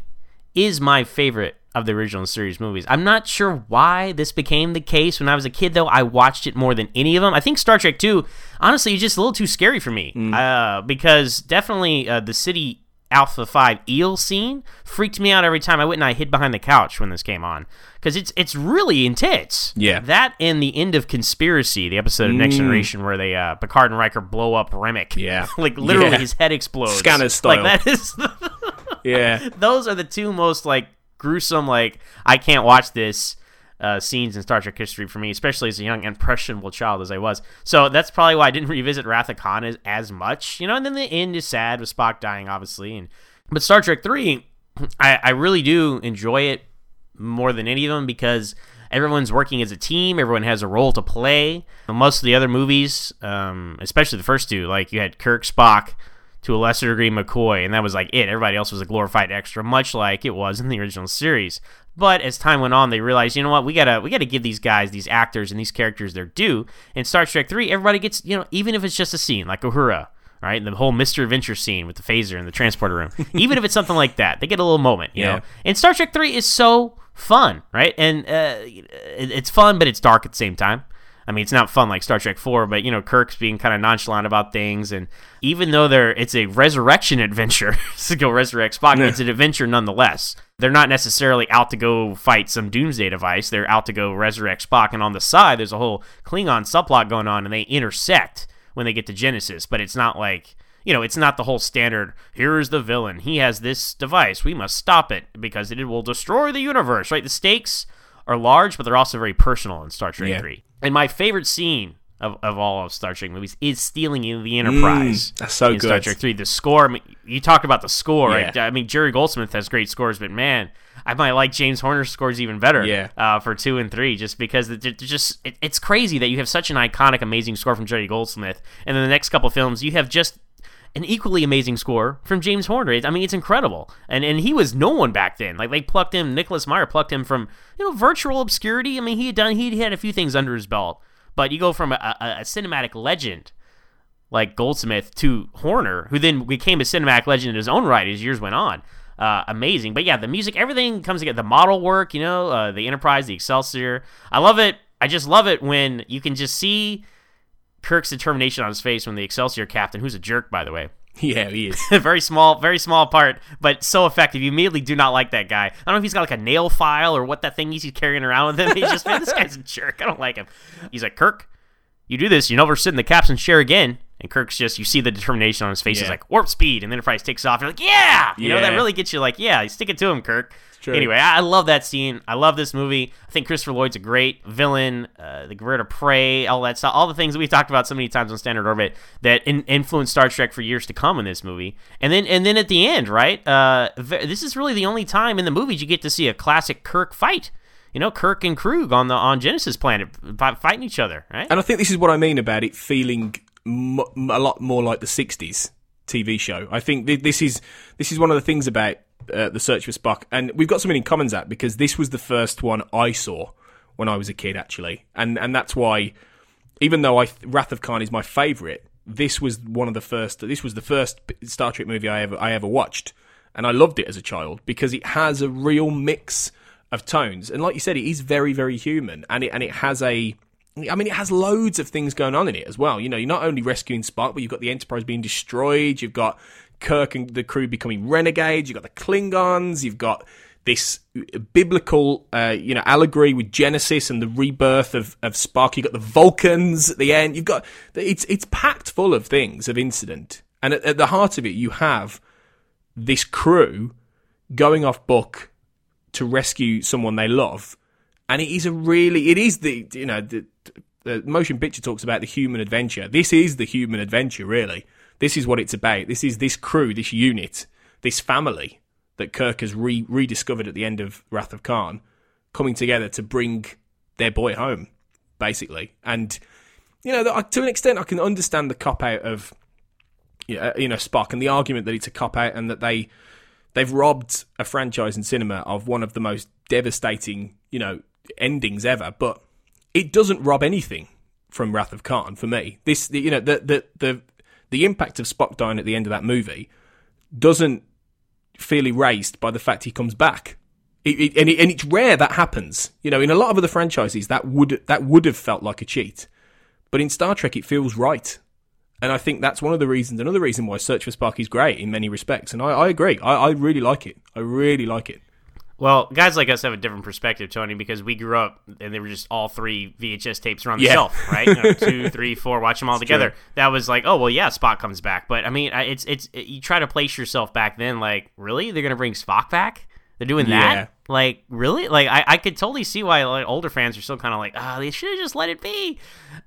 is my favorite of the original series movies. I'm not sure why this became the case. When I was a kid, though, I watched it more than any of them. I think Star Trek 2, honestly, is just a little too scary for me. Uh, because definitely uh, the Ceti Alpha 5 eel scene freaked me out every time I went and I hid behind the couch when this came on. Because it's, it's really intense. Yeah. That and the end of Conspiracy, the episode of Next Generation where they, uh, Picard and Riker blow up Remmick. Yeah. like literally Yeah. his head explodes. Scanner style. Like that is Yeah, those are the two most like gruesome like I can't watch this uh, scenes in Star Trek history for me, especially as a young impressionable child as I was. So that's probably why I didn't revisit Wrath of Khan as, as much, you know. And then the end is sad with Spock dying, obviously. And but Star Trek three, I, I really do enjoy it more than any of them because everyone's working as a team. Everyone has a role to play. Most of the other movies, um, especially the first two, like you had Kirk, Spock, to a lesser degree McCoy, and that was like it. Everybody else was a glorified extra, much like it was in the original series. But as time went on, they realized, you know what, we gotta we gotta give these guys, these actors, and these characters their due. In Star Trek Three, everybody gets, you know, even if it's just a scene like Uhura, right, And the whole Mister Adventure scene with the phaser in the transporter room, even if it's something like that, they get a little moment, you Yeah. know. And Star Trek Three is so fun, right? And uh, it's fun, but it's dark at the same time. I mean, it's not fun like Star Trek Four, but you know, Kirk's being kind of nonchalant about things, and even though they're it's a resurrection adventure to go resurrect Spock, it's an adventure nonetheless. They're not necessarily out to go fight some doomsday device. They're out to go resurrect Spock, and on the side, there's a whole Klingon subplot going on, and they intersect when they get to Genesis. But it's not like you know, it's not the whole standard. Here is the villain. He has this device. We must stop it because it will destroy the universe. Right? The stakes are large, but they're also very personal in Star Trek Yeah. Three. And my favorite scene of, of all of Star Trek movies is stealing the Enterprise. Mm, that's so in Star. Trek Three. The score. I mean, you talked about the score, right? Yeah. I mean, Jerry Goldsmith has great scores, but man. I might like James Horner's scores even better Yeah. uh, for two and three, just because it, it just it, it's crazy that you have such an iconic, amazing score from Jerry Goldsmith, and then the next couple films you have just an equally amazing score from James Horner. I mean, it's incredible, and and he was no one back then. Like they plucked him, Nicholas Meyer plucked him from you know virtual obscurity. I mean, he had done he had a few things under his belt, but you go from a, a, a cinematic legend like Goldsmith to Horner, who then became a cinematic legend in his own right as years went on. Uh, amazing, but yeah, the music, everything comes together. The model work, you know, uh, the Enterprise, the Excelsior. I love it. I just love it when you can just see Kirk's determination on his face when the Excelsior captain, who's a jerk by the way, Yeah, he is. very small, very small part, but so effective. You immediately do not like that guy. I don't know if he's got like a nail file or what that thing is he's carrying around with him. He's just, man, this guy's a jerk. I don't like him. He's like, Kirk, you do this, you never sit in the captain's chair again. And Kirk's just, you see the determination on his face. He's like, warp speed. And then Enterprise takes off. You're like, yeah! You know, that really gets you like, yeah, stick it to him, Kirk. true. Anyway, I, love that scene. I love this movie. I think Christopher Lloyd's a great villain. Uh, the of Prey, all that stuff, all the things that we've talked about so many times on Standard Orbit that in, influenced Star Trek for years to come in this movie. And then, and then at the end, right? Uh, v- this is really the only time in the movies you get to see a classic Kirk fight. You know, Kirk and Kruge on the on Genesis planet fighting each other, right? And I think this is what I mean about it feeling a lot more like the '60s TV show. I think th- this is this is one of the things about uh, the Search for Spock, and we've got something in common, Zach, because this was the first one I saw when I was a kid, actually, and and that's why, even though I Wrath of Khan is my favourite, this was one of the first. This was the first Star Trek movie I ever I ever watched, and I loved it as a child because it has a real mix of tones, and like you said, it is very very human, and it and it has a I mean, it has loads of things going on in it as well. You know, you're not only rescuing Spock, but you've got the Enterprise being destroyed. You've got Kirk and the crew becoming renegades. You've got the Klingons. You've got this biblical, uh, you know, allegory with Genesis and the rebirth of, of Spock. You've got the Vulcans at the end. You've got it's it's packed full of things of incident, and at, at the heart of it, you have this crew going off book to rescue someone they love and it is a really it is the you know the, the motion picture talks about the human adventure. This is the human adventure really. This is what it's about. This is this crew this unit this family that kirk has re- rediscovered at the end of wrath of khan coming together to bring their boy home basically. And you know to an extent i can understand the cop out of you know spock and the argument that it's a cop out and that they they've robbed a franchise in cinema of one of the most devastating, you know, endings ever. But it doesn't rob anything from Wrath of Khan for me. This, you know, the the the the impact of Spock dying at the end of that movie doesn't feel erased by the fact he comes back. It, it, and, it, and it's rare that happens. You know, in a lot of other franchises, that would that would have felt like a cheat, but in Star Trek, it feels right. And I think that's one of the reasons, another reason why Search for Spock is great in many respects. And I, I agree. I, I really like it. I really like it. Well, guys like us have a different perspective, Tony, because we grew up and they were just all three VHS tapes around the Yeah. shelf, right? You know, two, three, four, watch them all together. true. That was like, oh well, yeah, Spock comes back. But I mean, it's it's you try to place yourself back then, like, really, they're gonna bring Spock back? They're doing Yeah. that? Like, really? Like, I, I could totally see why like older fans are still kind of like, ah, they should have just let it be.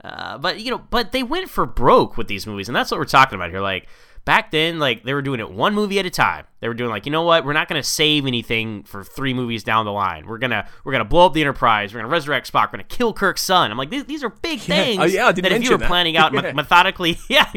Uh, but you know, but they went for broke with these movies, and that's what we're talking about here. Like, back then, like they were doing it one movie at a time. They were doing like, you know what? We're not going to save anything for three movies down the line. We're gonna we're gonna blow up the Enterprise. We're gonna resurrect Spock. We're gonna kill Kirk's son. I'm like, these, these are big things. Oh, yeah, I didn't that if you were that. planning out Yeah. methodically, yeah,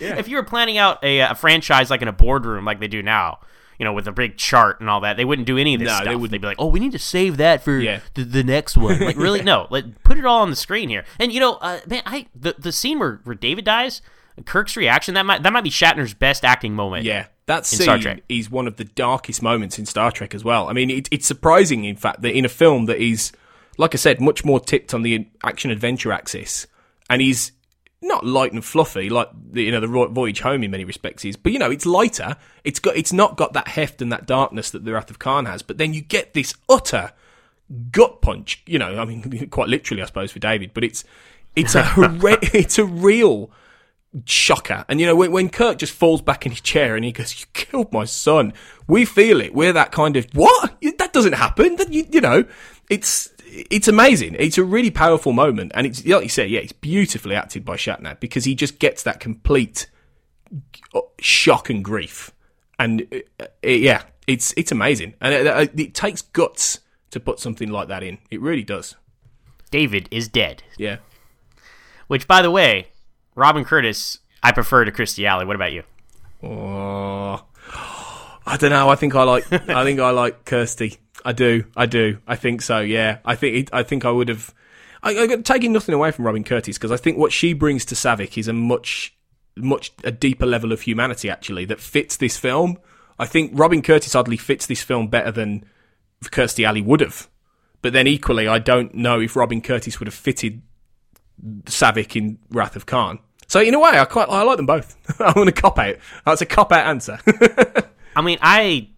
if you were planning out a, a franchise like in a boardroom like they do now. You know, with a big chart and all that, they wouldn't do any of this No, they wouldn't. They'd be like, "Oh, we need to save that for Yeah. the, the next one." Like, really? No, like put it all on the screen here. And you know, uh, man, I the, the scene where, where David dies, Kirk's reaction that might that might be Shatner's best acting moment. Yeah, that In Star scene Trek. is one of the darkest moments in Star Trek as well. I mean, it, it's surprising, in fact, that in a film that is, like I said, much more tipped on the action adventure axis, and he's not light and fluffy like the, you know the Voyage Home in many respects is, but you know it's lighter. It's got it's not got that heft and that darkness that the Wrath of Khan has. But then you get this utter gut punch. You know, I mean, quite literally, I suppose, for David. But it's it's a it's a real shocker. And you know, when, when Kirk just falls back in his chair and he goes, "You killed my son," we feel it. We're that kind of what? That doesn't happen. That you, you know, it's it's amazing. It's a really powerful moment, and it's like you say, yeah, it's beautifully acted by Shatner because he just gets that complete uh, shock and grief, and uh, uh, yeah, it's it's amazing, and it, it takes guts to put something like that in. It really does. David is dead. Yeah. Which, by the way, Robin Curtis, I prefer to Kirstie Alley. What about you? Oh, I don't know. I think I like. I think I like Kirstie. I do. I do. I think so. Yeah. I think. I think I would have. I, I taking nothing away from Robin Curtis because I think what she brings to Saavik is a much, much a deeper level of humanity actually that fits this film. I think Robin Curtis oddly fits this film better than Kirstie Alley would have. But then equally, I don't know if Robin Curtis would have fitted Saavik in Wrath of Khan. So in a way, I quite I like them both. I'm going to cop out. That's a cop out answer. I mean, I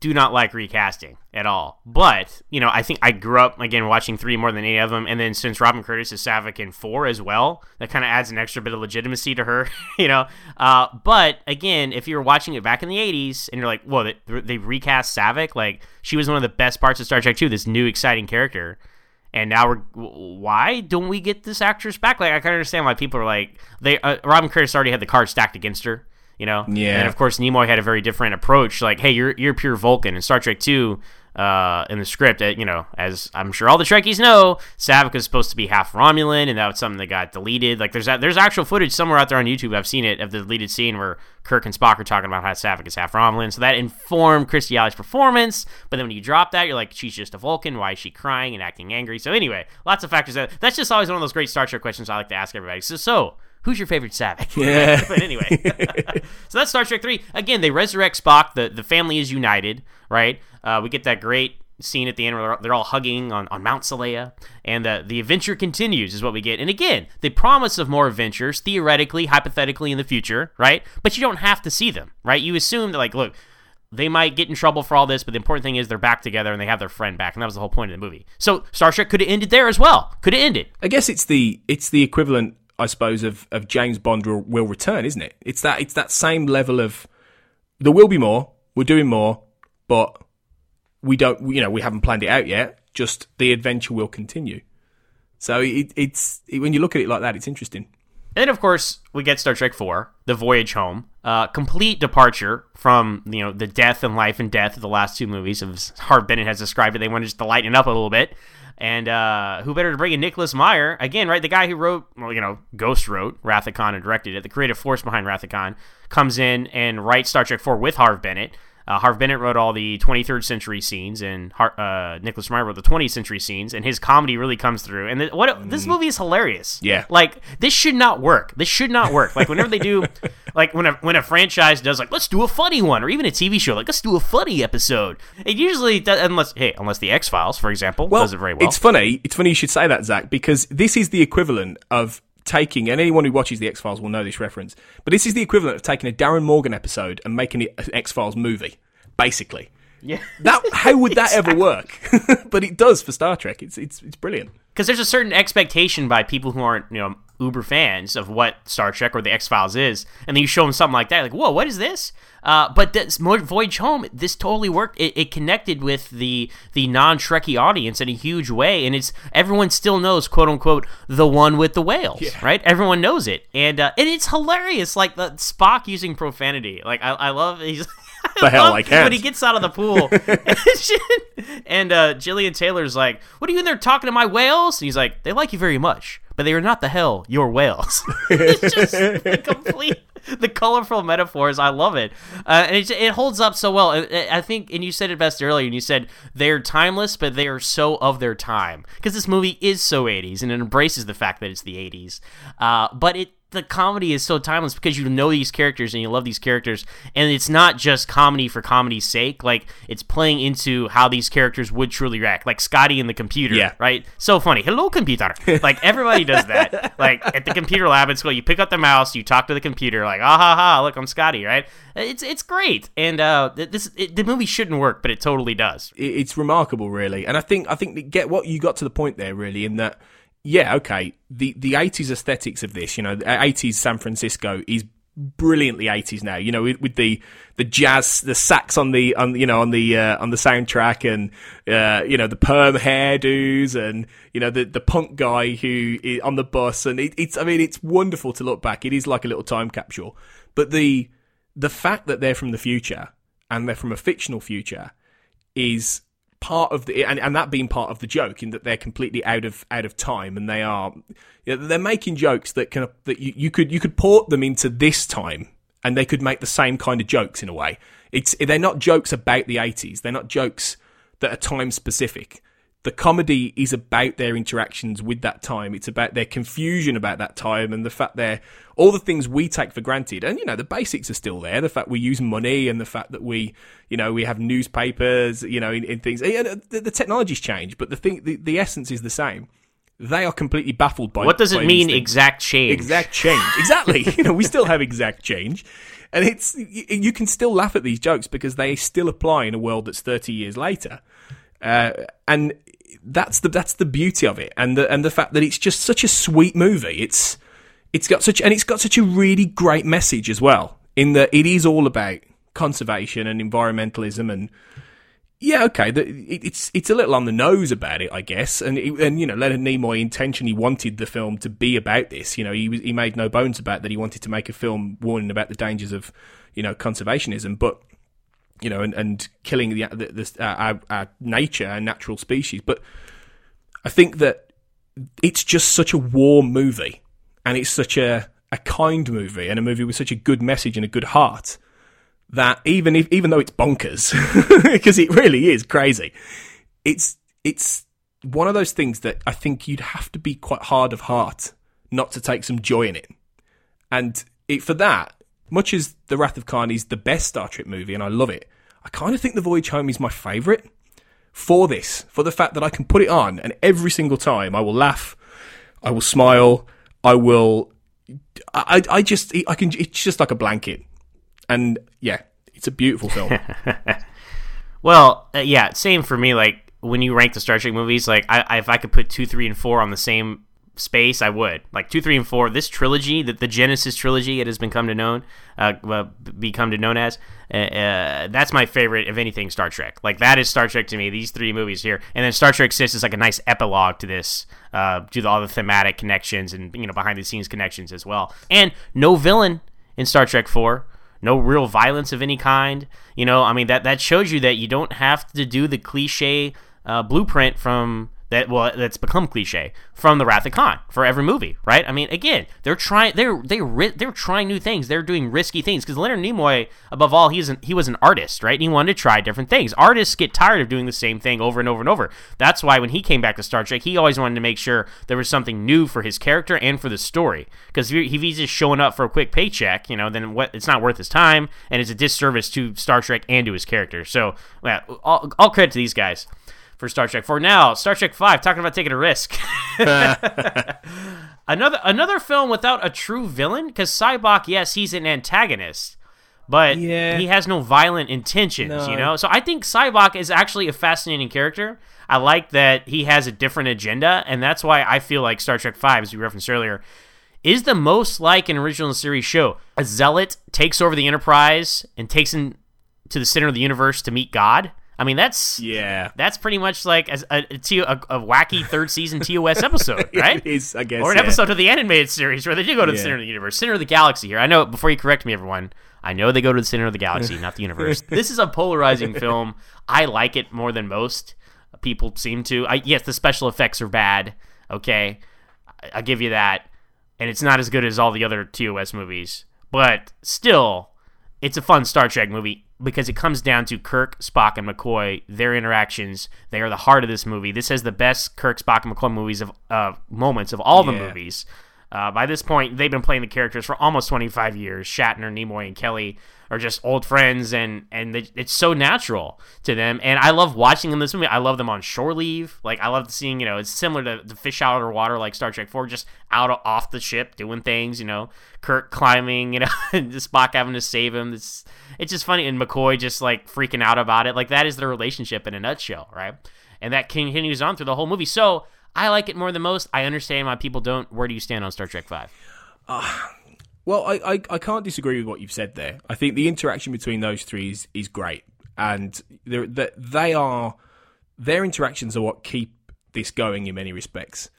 do not like recasting at all. But, you know, I think I grew up, again, watching three more than any of them. And then since Robin Curtis is Saavik in four as well, that kind of adds an extra bit of legitimacy to her, you know. Uh, but, again, if you were watching it back in the 80s and you're like, whoa, they, they recast Saavik, like, she was one of the best parts of Star Trek 2, this new exciting character. And now we're why don't we get this actress back? Like I can understand why people are like they uh, Robin Curtis already had the cards stacked against her, you know. Yeah. And of course Nimoy had a very different approach. Like, hey, you're you're pure Vulcan in Star Trek Two. Uh, in the script, uh, you know, as I'm sure all the Trekkies know, Saavik is supposed to be half Romulan, and that was something that got deleted. Like, there's there's actual footage somewhere out there on YouTube. I've seen it of the deleted scene where Kirk and Spock are talking about how Saavik is half Romulan. So that informed Kirstie Alley's performance. But then when you drop that, you're like, she's just a Vulcan. Why is she crying and acting angry? So anyway, lots of factors. That, that's just always one of those great Star Trek questions I like to ask everybody. So, so who's your favorite Saavik? Yeah. but anyway, so that's Star Trek Three. Again, they resurrect Spock. the The family is united. Right. Uh, we get that great scene at the end where they're- they're all hugging on, on Mount Seleya, and the the adventure continues is what we get. And again, the promise of more adventures, theoretically, hypothetically, in the future, right? But you don't have to see them, right? You assume that like, look. They might get in trouble for all this, but the important thing is they're back together and they have their friend back, and that was the whole point of the movie. So Star Trek could have ended there as well. Could have ended. I guess it's the it's the equivalent, I suppose, of, of James Bond will, will return, isn't it? It's that it's that same level of there will be more. We're doing more, but we don't. You know, we haven't planned it out yet. Just the adventure will continue. So it, it's it, when you look at it like that, it's interesting. And then, of course, we get Star Trek Four, The Voyage Home, uh, complete departure from you know the death and life and death of the last two movies. As Harve Bennett has described it, they wanted just to lighten it up a little bit. And uh, who better to bring in Nicholas Meyer again, right? The guy who wrote, well, you know, Ghost wrote Khan and directed it. The creative force behind Khan comes in and writes Star Trek Four with Harve Bennett. Uh, Harve Bennett wrote all the 23rd century scenes, and Har- uh, Nicholas Meyer wrote the 20th century scenes, and his comedy really comes through. And th- what this movie is hilarious. Yeah. like this should not work. This should not work. Like whenever they do, like when a when a franchise does like let's do a funny one, or even a TV show like let's do a funny episode. It usually does, unless hey unless the X Files, for example, does it very well. It's funny. It's funny you should say that, Zach, because this is the equivalent of taking, and anyone who watches the X Files will know this reference, but this is the equivalent of taking a Darin Morgan episode and making it an X Files movie, basically. Yeah. That how would that ever work? but it does for Star Trek. It's it's it's brilliant. because there's a certain expectation by people who aren't you know uber fans of what Star Trek or the X Files is, and then you show them something like that, like whoa, what is this? Uh, but this Voyage Home, this totally worked. It, it connected with the the non Trekkie audience in a huge way, and it's everyone still knows quote unquote the one with the whales, right? Everyone knows it, and uh, and it's hilarious. Like the Spock using profanity, like I, I love he's. The hell I can't. When he gets out of the pool, and uh, Gillian Taylor's like, "What are you in there talking to my whales?" And he's like, "They like you very much, but they are not the hell your whales." it's just the complete, the colorful metaphors. I love it, uh, and it, it holds up so well. I, I think, and you said it best earlier. And you said they're timeless, but they are so of their time because this movie is so '80s and it embraces the fact that it's the '80s. Uh, but it the comedy is so timeless because you know these characters and you love these characters and it's not just comedy for comedy's sake like it's playing into how these characters would truly react like scotty and the computer Yeah. right? So funny. Hello computer. Like everybody does that. Like at the computer lab at school you pick up the mouse you talk to the computer like ah ha ha look i'm scotty right? It's it's great. And uh this it, the movie shouldn't work but it totally does. It's remarkable, really. And I think I think get what you got to the point there, really, in that yeah, okay, the the eighties aesthetics of this, you know, eighties San Francisco is brilliantly eighties now. You know, with, with the the jazz, the sax on the on you know on the uh, on the soundtrack, and uh, you know the perm hairdos, and you know the the punk guy who i on the bus, and it, it's I mean it's wonderful to look back. It is like a little time capsule, but the the fact that they're from the future and they're from a fictional future is part of the and, and that being part of the joke in that they're completely out of out of time and they are you know, they're making jokes that can that you, you could you could port them into this time and they could make the same kind of jokes in a way. It's they're not jokes about the 80s they're not jokes that are time specific the comedy is about their interactions with that time. It's about their confusion about that time and the fact they're all the things we take for granted. And you know, the basics are still there. The fact we use money and the fact that we, you know, we have newspapers, you know, in, in things. Yeah, the, the technology's changed, but the thing, the, the essence is the same. They are completely baffled by what does it mean exact change Exact change. Exactly. you know, we still have exact change. And it's you, you can still laugh at these jokes because they still apply in a world that's 30 years later. Uh, and that's the that's the beauty of it and the and the fact that it's just such a sweet movie. It's it's got such and it's got such a really great message as well in that it is all about conservation and environmentalism and yeah, okay. The, it, it's it's a little on the nose about it, I guess. And it, and you know, Leonard Nimoy intentionally wanted the film to be about this. You know, he was, he made no bones about that. He wanted to make a film warning about the dangers of you know conservationism, but you know, and, and killing the, the, the uh, our, our nature and natural species. But I think that it's just such a warm movie, and it's such a a kind movie, and a movie with such a good message and a good heart that even if even though it's bonkers because it really is crazy it's it's one of those things that I think you'd have to be quite hard of heart not to take some joy in it and it for that much as The Wrath of Khan is the best Star Trek movie and I love it I kind of think The Voyage Home is my favorite for this for the fact that I can put it on and every single time I will laugh I will smile I will I, I just I can it's just like a blanket and yeah, it's a beautiful film. Well, uh, yeah, same for me. Like when you rank the Star Trek movies, like I, I, if I could put two, three, and four on the same space, I would. Like two, three, and four. This trilogy, the, the Genesis trilogy, it has become to known, uh, become to known as. Uh, uh, that's my favorite of anything Star Trek. Like that is Star Trek to me. These three movies here, and then Star Trek Six is like a nice epilogue to this, uh, to all the thematic connections and you know behind the scenes connections as well. And no villain in Star Trek Four no real violence of any kind. You know, I mean that that shows you that you don't have to do the cliche uh, blueprint from that. Well, that's become cliche from the Wrath of Khan for every movie, right? I mean, again, they're trying they're they ri- they're trying new things. They're doing risky things because Leonard Nimoy, above all, he's an, he was an artist, right? And he wanted to try different things. Artists get tired of doing the same thing over and over and over. That's why when he came back to Star Trek, he always wanted to make sure there was something new for his character and for the story. Because if he's just showing up for a quick paycheck, you know, then what? It's not worth his time, and it's a disservice to Star Trek and to his character. So, yeah, all, all credit to these guys for Star Trek. For now, Star Trek Five, talking about taking a risk. another another film without a true villain, because Sybok, yes, he's an antagonist, but Yeah. he has no violent intentions, No. you know? So I think Sybok is actually a fascinating character. I like that he has a different agenda, and that's why I feel like Star Trek Five, as we referenced earlier, is the most like an original series show. A zealot takes over the Enterprise and takes him to the center of the universe to meet God. I mean, that's Yeah. that's pretty much like a a wacky third season TOS episode, right? Is, I guess. or an yeah. episode of the animated series where they do go to the Yeah. center of the universe, center of the galaxy. Here, I know. Before you correct me, everyone, I know they go to the center of the galaxy, not the universe. this is a polarizing film. I like it more than most people seem to. I, yes, the special effects are bad. Okay, I, I give you that, and it's not as good as all the other TOS movies, but still, it's a fun Star Trek movie because it comes down to Kirk, Spock, and McCoy. Their interactions, they are the heart of this movie. This has the best Kirk, Spock, and McCoy movies of uh, moments of all the Yeah. movies. Uh, by this point, they've been playing the characters for almost 25 years. Shatner, Nimoy, and Kelly are just old friends, and and they, it's so natural to them. And I love watching them in this movie. I love them on shore leave. Like I love seeing, you know, it's similar to the fish out of water, like Star Trek 4, just out of, off the ship doing things. You know, Kirk climbing, you know, and Spock having to save him. It's it's just funny, and McCoy just like freaking out about it. Like that is their relationship in a nutshell, right? And that continues on through the whole movie. So I like it more than most. I understand why people don't. Where do you stand on Star Trek Five? Well, I, I, I can't disagree with what you've said there. I think the interaction between those three is, is great, and they they are their interactions are what keep this going in many respects.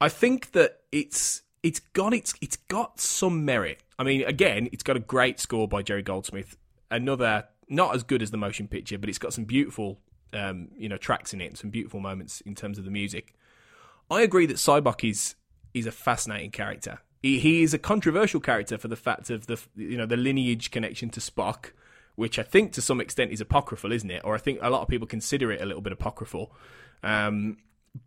I think that it's it's got its it's got some merit. I mean, again, it's got a great score by Jerry Goldsmith. Another not as good as the motion picture, but it's got some beautiful um, you know tracks in it and some beautiful moments in terms of the music. I agree that Sybok is is a fascinating character. He, he is a controversial character for the fact of the you know the lineage connection to Spock, which I think to some extent is apocryphal, isn't it? Or I think a lot of people consider it a little bit apocryphal. Um,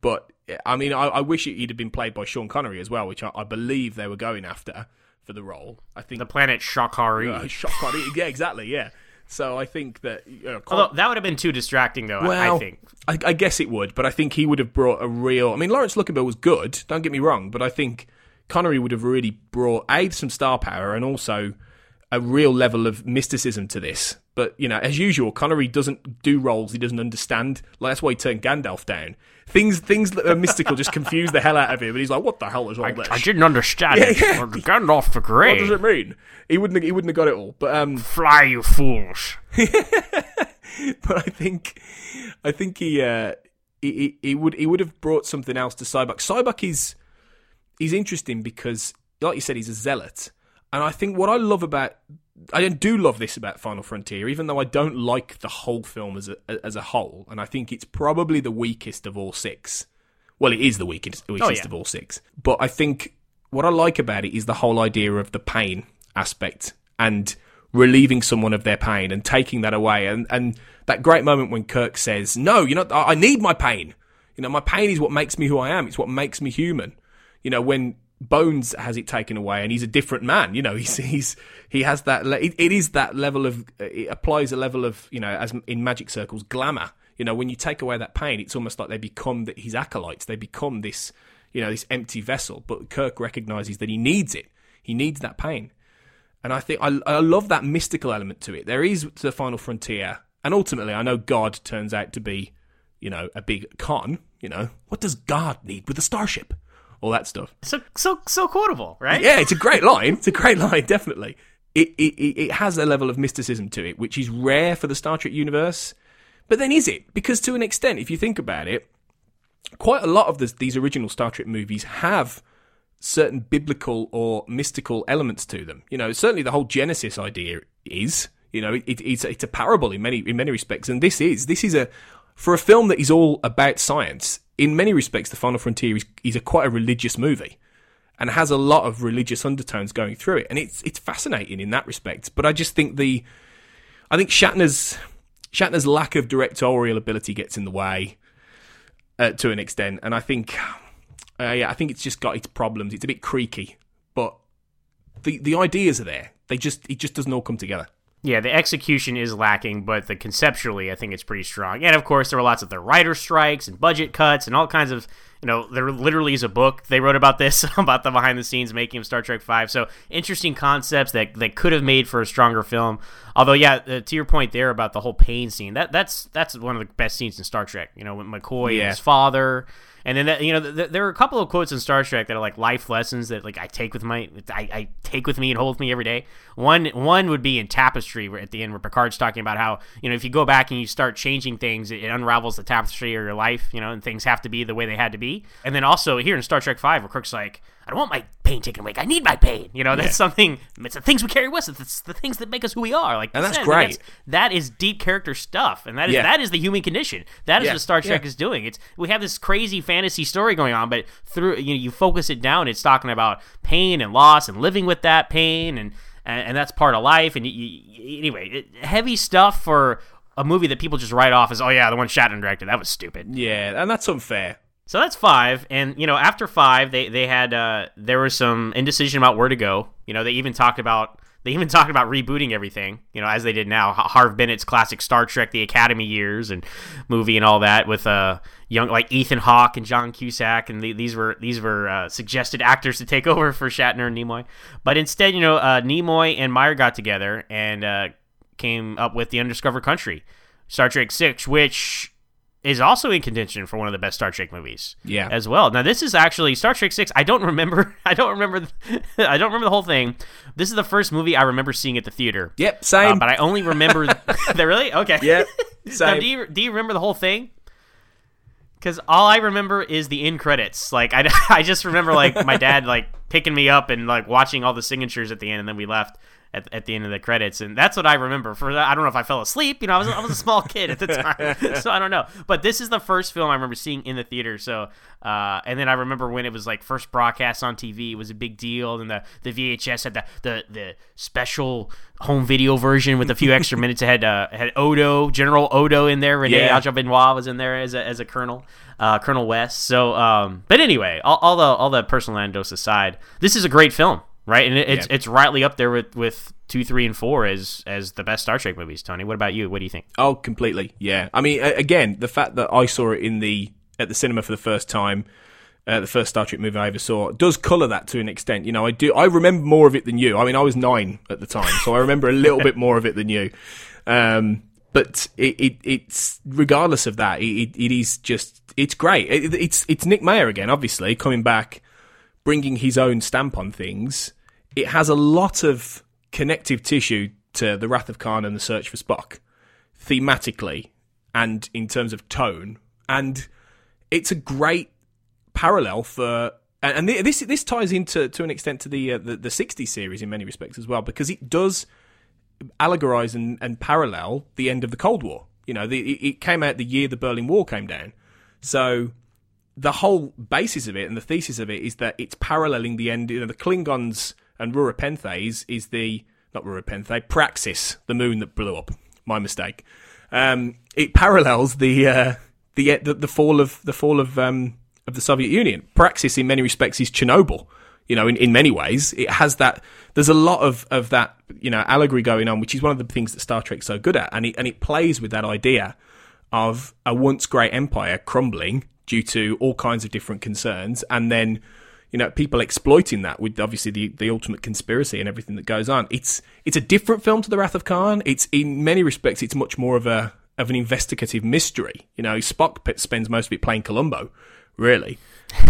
but I mean, I, I wish he'd have been played by Sean Connery as well, which I, I believe they were going after for the role. I think The planet Sha Ka Ree. uh, Connery, yeah, exactly, yeah. So I think that you know, Although that would have been too distracting, though. I- well, I think. I, I guess it would, but I think he would have brought a real. I mean, Laurence Luckinbill was good. Don't get me wrong, but I think Connery would have really brought a some star power and also a real level of mysticism to this. But you know, as usual, Connery doesn't do roles he doesn't understand. Like that's why he turned Gandalf down. Things things that are mystical just confuse the hell out of him, and he's like, "What the hell is all this?" I didn't understand Yeah, it. yeah. Gandalf the what does it mean? He wouldn't. He wouldn't have got it all. But um, Fly, you fools. but I think, I think he, uh, he, he, he would, he would have brought something else to Sybok. Sybok is, he's interesting because, like you said, he's a zealot, and I think what I love about, I do love this about Final Frontier, even though I don't like the whole film as a as a whole, and I think it's probably the weakest of all six. Well, it is the weakest, weakest oh, yeah. of all six. But I think what I like about it is the whole idea of the pain aspect and relieving someone of their pain and taking that away. And, and that great moment when Kirk says, No, you know, I need my pain. You know, my pain is what makes me who I am. It's what makes me human. You know, when Bones has it taken away and he's a different man. You know, he's, he's he has that. Le- it, is that level of. It applies a level of you know, as in magic circles, glamour. You know, when you take away that pain, it's almost like they become the, his acolytes. They become this, you know, this empty vessel. But Kirk recognizes that he needs it. He needs that pain. And I think I, I love that mystical element to it. There is the final frontier, and ultimately, I know God turns out to be, you know, a big con. You know, what does God need with a starship? All that stuff. So so so quotable, right? Yeah, it's a great line. It's a great line, definitely. It, it it has a level of mysticism to it, which is rare for the Star Trek universe. But then, is it? Because to an extent, if you think about it, quite a lot of this, these original Star Trek movies have certain biblical or mystical elements to them. You know, certainly the whole Genesis idea is. You know, it, it's it's a parable in many in many respects, and this is this is a for a film that is all about science. In many respects, The Final Frontier is, is a quite a religious movie and has a lot of religious undertones going through it, and it's it's fascinating in that respect. But I just think the, I think Shatner's Shatner's lack of directorial ability gets in the way uh, to an extent, and I think, uh, yeah, I think it's just got its problems. It's a bit creaky, but the the ideas are there. They just it just doesn't all come together. Yeah, the execution is lacking, but the conceptually, I think it's pretty strong. And of course, there were lots of the writer strikes and budget cuts and all kinds of, you know, there literally is a book they wrote about this, about the behind the scenes making of Star Trek Five. So interesting concepts that that could have made for a stronger film. Although, yeah, uh, to your point there about the whole pain scene, that that's that's one of the best scenes in Star Trek. You know, with McCoy Yeah. and his father. And then that, you know, th- there are a couple of quotes in Star Trek that are like life lessons that like I take with my I, I take with me and hold with me every day. One one would be in Tapestry where at the end where Picard's talking about how you know if you go back and you start changing things, it, it unravels the tapestry of your life. You know, and things have to be the way they had to be. And then also here in Star Trek Five, where Kirk's like, I don't want my pain taken away. I need my pain. You know, that's something. It's the things we carry with us. It's the things that make us who we are. Like And that's Sen, great. that is deep character stuff, and that is Yeah. that is the human condition. That is Yeah. what Star Trek Yeah. is doing. It's we have this crazy fantasy story going on, but through you know you focus it down, it's talking about pain and loss and living with that pain, and and, and that's part of life. And you, you, anyway, it, heavy stuff for a movie that people just write off as oh yeah, the one Shatner directed that was stupid. Yeah, and that's unfair. So that's five, and you know after five, they they had uh, there was some indecision about where to go. You know they even talked about they even talked about rebooting everything. You know as they did now, Harve Bennett's classic Star Trek: The Academy years and movie and all that with uh young like Ethan Hawke and John Cusack, and the, these were these were uh, suggested actors to take over for Shatner and Nimoy. But instead, you know uh, Nimoy and Meyer got together and uh, came up with the Undiscovered Country, Star Trek Six, which is also in contention for one of the best Star Trek movies. Yeah. As well. Now this is actually Star Trek 6. I don't remember I don't remember I don't remember the whole thing. This is the first movie I remember seeing at the theater. Yep, same. Uh, but I only remember that really? Okay. Yep, Now, do you do you remember the whole thing? Cuz all I remember is the end credits. Like I, I just remember like my dad like picking me up and like watching all the signatures at the end and then we left at, at the end of the credits. And that's what I remember. For I don't know if I fell asleep. You know I was I was a small kid at the time so I don't know. But this is the first film I remember seeing in the theater. So uh, and then I remember when it was like first broadcast on TV it was a big deal. And the, the VHS had the, the the special home video version with a few extra minutes. It had uh, had Odo General Odo in there. Renee Yeah. Benoit was in there as a, as a colonel uh, Colonel West. So um, but anyway all, all the all the personal anecdotes aside this is a great film right? And it, it's Yeah. it's rightly up there with with two, three, and four as as the best Star Trek movies. Tony, what about you? What do you think? Oh, completely. Yeah. I mean, again, the fact that I saw it in the at the cinema for the first time, uh, the first Star Trek movie I ever saw, does colour that to an extent. You know, I do. I remember more of it than you. I mean, I was nine at the time, so I remember a little bit more of it than you. Um, but it, it it's regardless of that, it, it, it is just it's great. It, it's it's Nick Meyer again, obviously coming back, bringing his own stamp on things. It has a lot of connective tissue to the Wrath of Khan and the Search for Spock thematically and in terms of tone. And it's a great parallel for. And this this ties into to an extent to the uh, the, the 60 series in many respects as well because it does allegorize and, and parallel the end of the Cold War. You know, the, it came out the year the Berlin Wall came down, so the whole basis of it and the thesis of it is that it's paralleling the end. You know, the Klingons and Rura Penthe is, is the not Rura Penthe, Praxis, the moon that blew up. My mistake. Um, it parallels the, uh, the the the fall of the fall of um, of the Soviet Union. Praxis, in many respects, is Chernobyl. You know, in, in many ways, it has that. There's a lot of, of that, you know, allegory going on, which is one of the things that Star Trek's so good at, and it and it plays with that idea of a once great empire crumbling due to all kinds of different concerns, and then you know people exploiting that with obviously the, the ultimate conspiracy and everything that goes on. It's it's a different film to the Wrath of Khan. It's in many respects it's much more of a of an investigative mystery. You know, Spock spends most of it playing Columbo, really.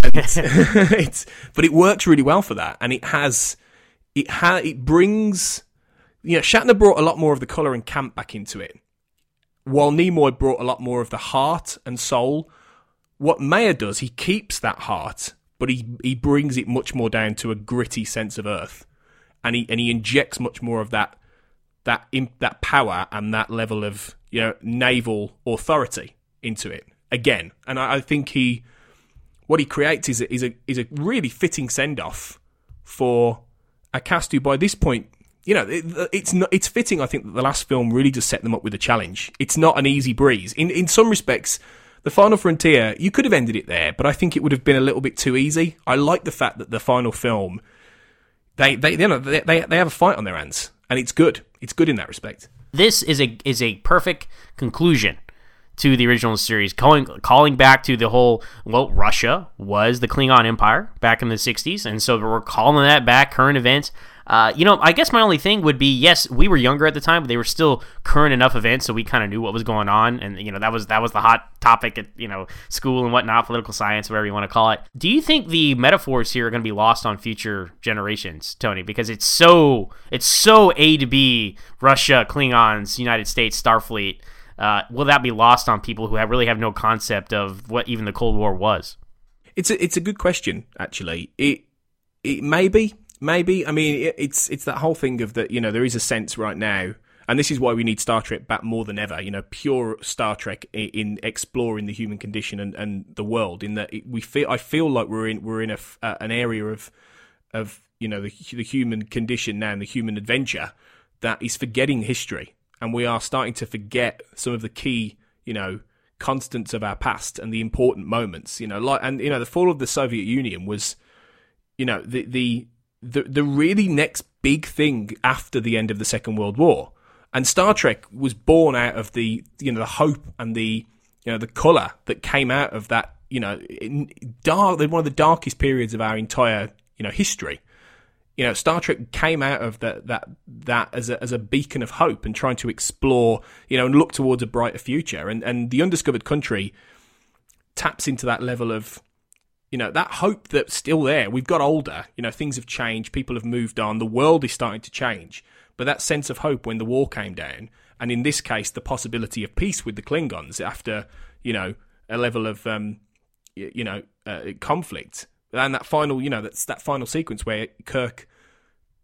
And it's, it's but it works really well for that, and it has it ha it brings you know Shatner brought a lot more of the color and camp back into it while Nimoy brought a lot more of the heart and soul, what Meyer does, he keeps that heart, but he he brings it much more down to a gritty sense of Earth, and he and he injects much more of that that in, that power and that level of you know naval authority into it. Again. And I, I think he what he creates is a, is a is a really fitting send off for a cast who by this point you know it, it's not it's fitting i think that the last film really just set them up with a challenge. It's not an easy breeze. In in some respects the final frontier you could have ended it there but i think it would have been a little bit too easy i like the fact that the final film they they you know they they, they have a fight on their hands and it's good. It's good in that respect. This is a is a perfect conclusion to the original series, calling calling back to the whole well, Russia was the Klingon Empire back in the '60s, and so we're calling that back, current events. Uh, you know, I guess my only thing would be yes, we were younger at the time, but they were still current enough events, so we kind of knew what was going on, and you know that was that was the hot topic at you know school and whatnot, political science, whatever you want to call it. Do you think the metaphors here are going to be lost on future generations, Tony? Because it's so it's so A to B, Russia, Klingons, United States, Starfleet. Uh, will that be lost on people who have really have no concept of what even the Cold War was? It's a it's a good question actually. It it maybe maybe I mean it, it's it's that whole thing of that you know there is a sense right now, and this is why we need Star Trek back more than ever. You know, pure Star Trek in, in exploring the human condition and, and the world. In that we feel I feel like we're in we're in a uh, an area of of you know the the human condition now and the human adventure that is forgetting history, and we are starting to forget some of the key you know constants of our past and the important moments. You know, like and you know the fall of the Soviet Union was you know the the the the really next big thing after the end of the Second World War. And Star Trek was born out of the you know the hope and the you know the color that came out of that you know in dark one of the darkest periods of our entire you know history. You know, Star Trek came out of that that that as a as a beacon of hope and trying to explore you know and look towards a brighter future. And and the undiscovered country taps into that level of you know that hope that's still there. We've got older you know things have changed people have moved on the world is starting to change. But that sense of hope when the war came down and in this case the possibility of peace with the klingons after you know a level of um you know uh, conflict and that final you know that's that final sequence where kirk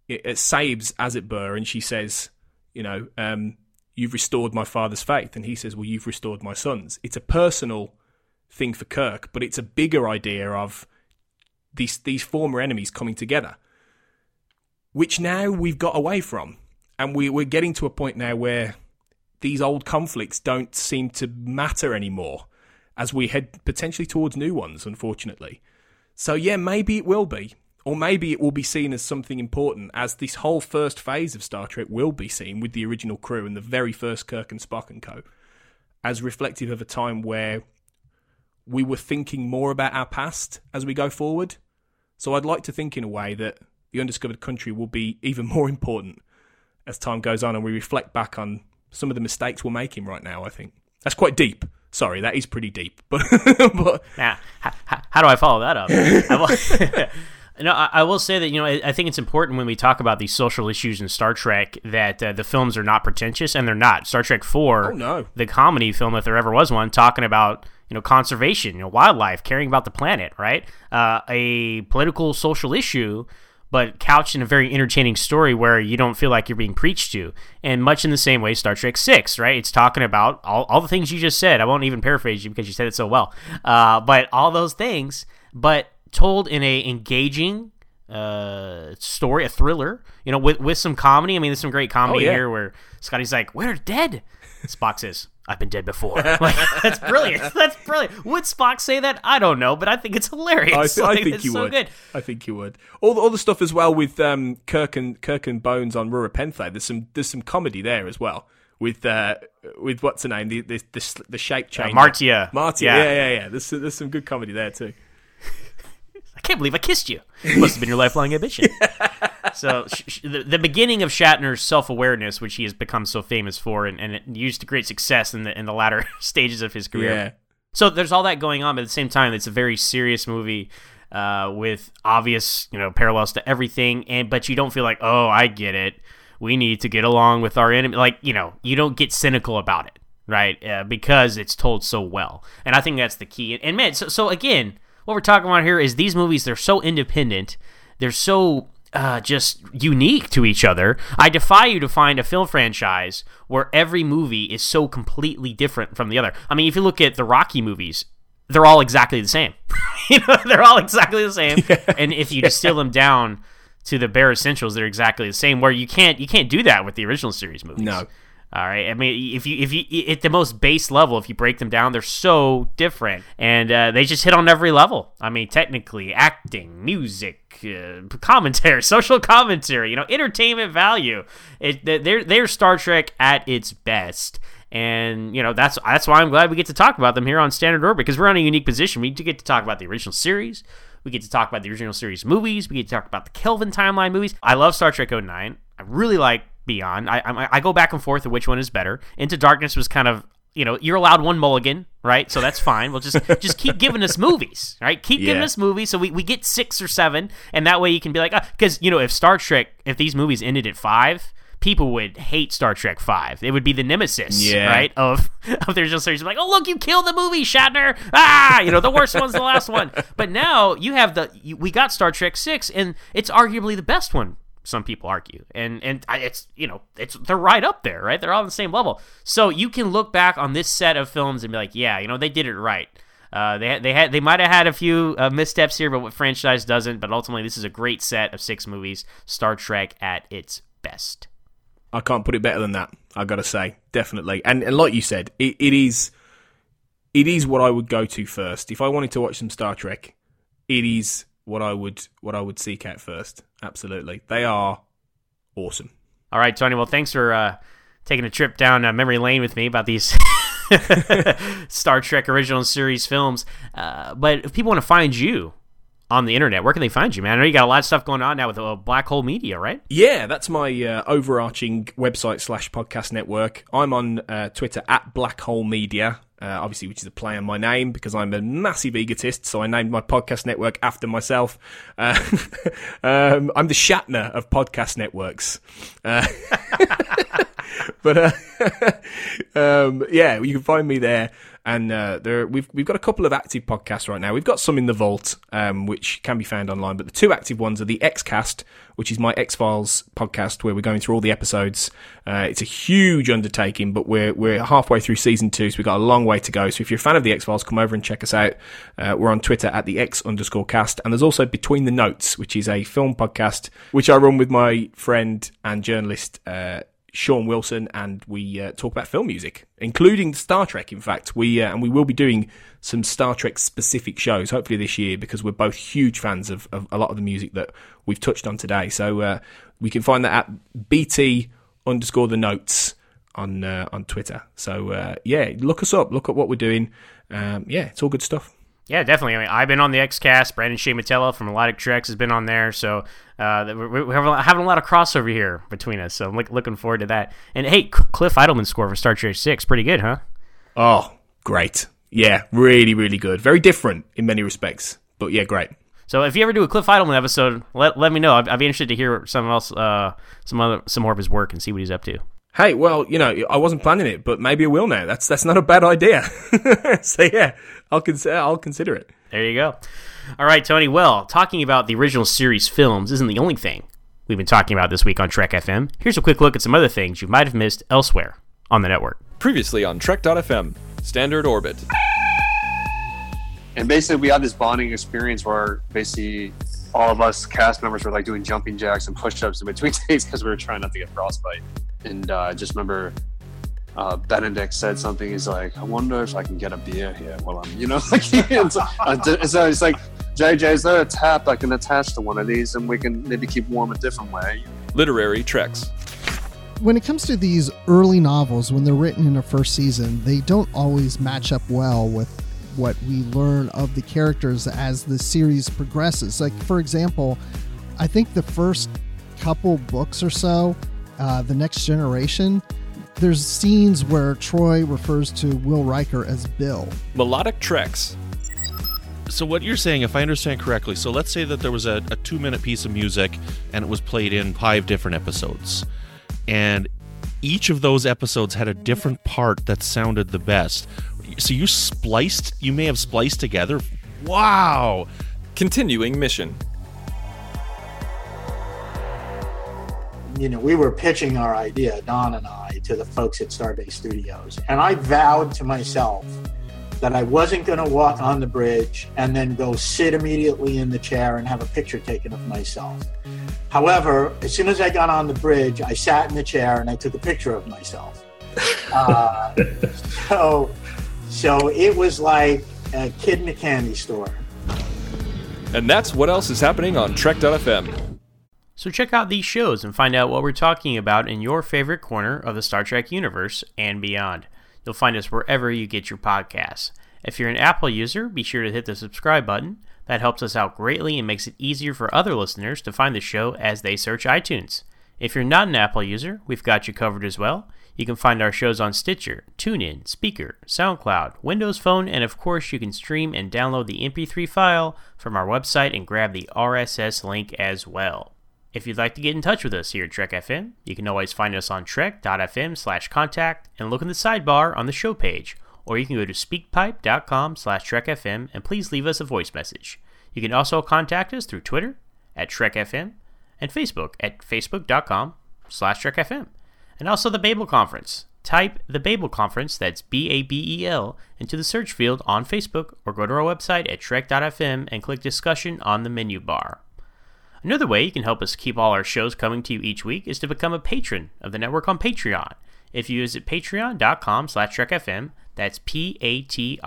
it, it saves it were and she says you know um you've restored my father's faith. And he says well you've restored my son's. It's a personal thing for Kirk, but it's a bigger idea of these these former enemies coming together, which now we've got away from, and we, we're getting to a point now where these old conflicts don't seem to matter anymore as we head potentially towards new ones, unfortunately. So yeah, maybe it will be, or maybe it will be seen as something important, as this whole first phase of Star Trek will be seen with the original crew and the very first Kirk and Spock and co, as reflective of a time where we were thinking more about our past as we go forward. So I'd like to think in a way that the undiscovered country will be even more important as time goes on and we reflect back on some of the mistakes we're making right now, I think. That's quite deep. Sorry, that is pretty deep. But, but Now, how, how do I follow that up? I will, no, I, I will say that you know I, I think it's important when we talk about these social issues in Star Trek that uh, the films are not pretentious, and they're not. Star Trek Four, Oh, no. the comedy film, if there ever was one, talking about you know conservation, you know wildlife, caring about the planet, right? Uh, a political social issue. But couched in a very entertaining story where you don't feel like you're being preached to. And much in the same way, Star Trek 6, right? It's talking about all, all the things you just said. I won't even paraphrase you because you said it so well. Uh, but all those things, but told in a engaging uh, story, a thriller, you know, with, with some comedy. I mean, there's some great comedy Oh, yeah. here where Scotty's like, We're dead. Spock says, I've been dead before. Like, that's brilliant. That's brilliant. Would Spock say that? I don't know, but I think it's hilarious. I, th- I Like, think it's you so would. Good. I think you would. All the, all the stuff as well with um, Kirk and Kirk and Bones on Rura Penthe. There's some there's some comedy there as well with uh, with what's her name the the the, the shape change. Martia. Martia. Yeah. Yeah, yeah, yeah. There's there's some good comedy there too. I can't believe I kissed you. Must have been your lifelong ambition. So, sh- sh- the, the beginning of Shatner's self awareness, which he has become so famous for, and, and it used to great success in the in the latter stages of his career. Yeah. So there's all that going on, but at the same time, it's a very serious movie uh, with obvious, you know, parallels to everything. And but you don't feel like, oh, I get it. We need to get along with our enemy. Like you know, you don't get cynical about it, right? Uh, because it's told so well. And I think that's the key. And man, so so again, what we're talking about here is these movies. They're so independent. They're so uh, just unique to each other. I defy you to find a film franchise where every movie is so completely different from the other. I mean, if you look at the Rocky movies, they're all exactly the same. you know, they're all exactly the same. And if you distill them down to the bare essentials, they're exactly the same. Where you can't you can't do that with the original series movies. No. All right. I mean, if you if you at the most base level, if you break them down, they're so different, and uh, they just hit on every level. I mean, technically, acting, music, uh, commentary, social commentary, you know, entertainment value. It, they're they're Star Trek at its best. And you know that's that's why I'm glad we get to talk about them here on Standard Orbit because we're in a unique position. We get to talk about the original series, we get to talk about the original series movies, we get to talk about the Kelvin timeline movies. I love Star Trek 09. I really like Beyond. I, I I go back and forth of which one is better. Into Darkness was kind of you know you're allowed one mulligan right? So that's fine. We'll just just keep giving us movies right? Keep giving us movies. So we, we get six or seven and that way you can be like because you know if star trek if these movies ended at five people would hate star trek five. It would be the nemesis Yeah. right of of the original series like oh look you killed the movie shatner! Ah you know the worst one's the last one. But now you have the you, we got star trek six and it's arguably the best one some people argue and and it's you know it's they're right up there right they're all on the same level so you can look back on this set of films and be like yeah you know they did it right uh, they they had they might have had a few uh, missteps here, but what franchise doesn't? But ultimately, this is a great set of six movies. Star Trek at its best. I can't put it better than that. I got to say, definitely. And, and like you said, it, it is it is what I would go to first if I wanted to watch some Star Trek. It is what I would what I would seek out first. Absolutely, they are awesome. All right, Tony. Well, thanks for uh, taking a trip down uh, memory lane with me about these Star Trek original series films. Uh, but if people want to find you on the internet, where can they find you, man? I know you got a lot of stuff going on now with uh, Black Hole Media, right? Yeah, that's my uh, overarching website slash podcast network. I'm on uh, Twitter at Black Hole Media, uh, obviously, which is a play on my name because I'm a massive egotist. So I named my podcast network after myself. Uh, um, I'm the Shatner of podcast networks. Uh, but um, yeah, you can find me there. And uh, there, we've we've got a couple of active podcasts right now. We've got some in the vault, um, which can be found online. But the two active ones are the Xcast, which is my X Files podcast, where we're going through all the episodes. Uh, it's a huge undertaking, but we're we're halfway through season two, so we've got a long way to go. So if you're a fan of the X Files, come over and check us out. Uh, we're on Twitter at the X underscore cast, and there's also Between the Notes, which is a film podcast which I run with my friend and journalist. Sean Wilson, and we uh, talk about film music, including Star Trek. In fact, we uh, and we will be doing some Star Trek specific shows, hopefully this year, because we're both huge fans of, of a lot of the music that we've touched on today. So uh, we can find that at BT underscore the notes on uh, on Twitter. So uh, yeah, look us up, look at what we're doing. Um, yeah, it's all good stuff. Yeah, definitely. I mean, I've been on the XCast. Brandon Shea Mutala from Melodic Treks has been on there. So uh, we're, having- a lot of crossover here between us. So I'm looking forward to that. And hey, Cliff Eidelman score for Star Trek 6. Pretty good, huh? Oh, great! Yeah, really, really good. Very different in many respects, but yeah, great. So if you ever do a Cliff Eidelman episode, let, let me know. I'd, I'd be interested to hear some else, uh, some other, some more of his work and see what he's up to. Hey, well, you know, I wasn't planning it, but maybe I will now. That's that's not a bad idea. so yeah, I'll consider I'll consider it. There you go. All right, Tony. Well, talking about the original series films isn't the only thing we've been talking about this week on Trek FM. Here's a quick look at some other things you might have missed elsewhere on the network. Previously on Trek.fm, Standard Orbit. And basically, we had this bonding experience where basically all of us cast members were like doing jumping jacks and push-ups in between takes because we were trying not to get frostbite. And uh, I just remember uh, Benedict said something. He's like, "I wonder if I can get a beer here." Well, I'm, you know, like, and so, uh, so it's like, JJ, is there a tap I can attach to one of these, and we can maybe keep warm a different way? Literary Treks. when it comes to these early novels, when they're written in a first season, they don't always match up well with what we learn of the characters as the series progresses. Like, for example, I think the first couple books or so, uh, The Next Generation, there's scenes where Troi refers to Will Riker as Bill. Melodic Treks. So what you're saying, if I understand correctly, so let's say that there was a, a two minute piece of music and it was played in five different episodes. And each of those episodes had a different part that sounded the best. So you spliced you may have spliced together. Wow. Continuing mission. You know, we were pitching our idea, Don and I, to the folks at Starbase Studios. And I vowed to myself that I wasn't going to walk on the bridge and then go sit immediately in the chair and have a picture taken of myself. However, as soon as I got on the bridge, I sat in the chair and I took a picture of myself. Uh, so, so it was like a kid in a candy store. And that's what else is happening on Trek.fm. So check out these shows and find out what we're talking about in your favorite corner of the Star Trek universe and beyond. You'll find us wherever you get your podcasts. If you're an Apple user, be sure to hit the subscribe button. That helps us out greatly and makes it easier for other listeners to find the show as they search iTunes. If you're not an Apple user, we've got you covered as well. You can find our shows on Stitcher, TuneIn, Spreaker, SoundCloud, Windows Phone, and of course, you can stream and download the MP3 file from our website and grab the RSS link as well. If you'd like to get in touch with us here at Trek FM, you can always find us on trek.fm slash contact and look in the sidebar on the show page, or you can go to speakpipe.com slash trekfm and please leave us a voice message. You can also contact us through Twitter at TrekFM and Facebook at facebook.com slash trekfm and also the Babel Conference. Type the Babel Conference, that's B A B E L, into the search field on Facebook or go to our website at trek.fm and click discussion on the menu bar. Another way you can help us keep all our shows coming to you each week is to become a patron of the network on Patreon. If you visit patreon.com slash trekfm, that's P-A-T-R-E-O-N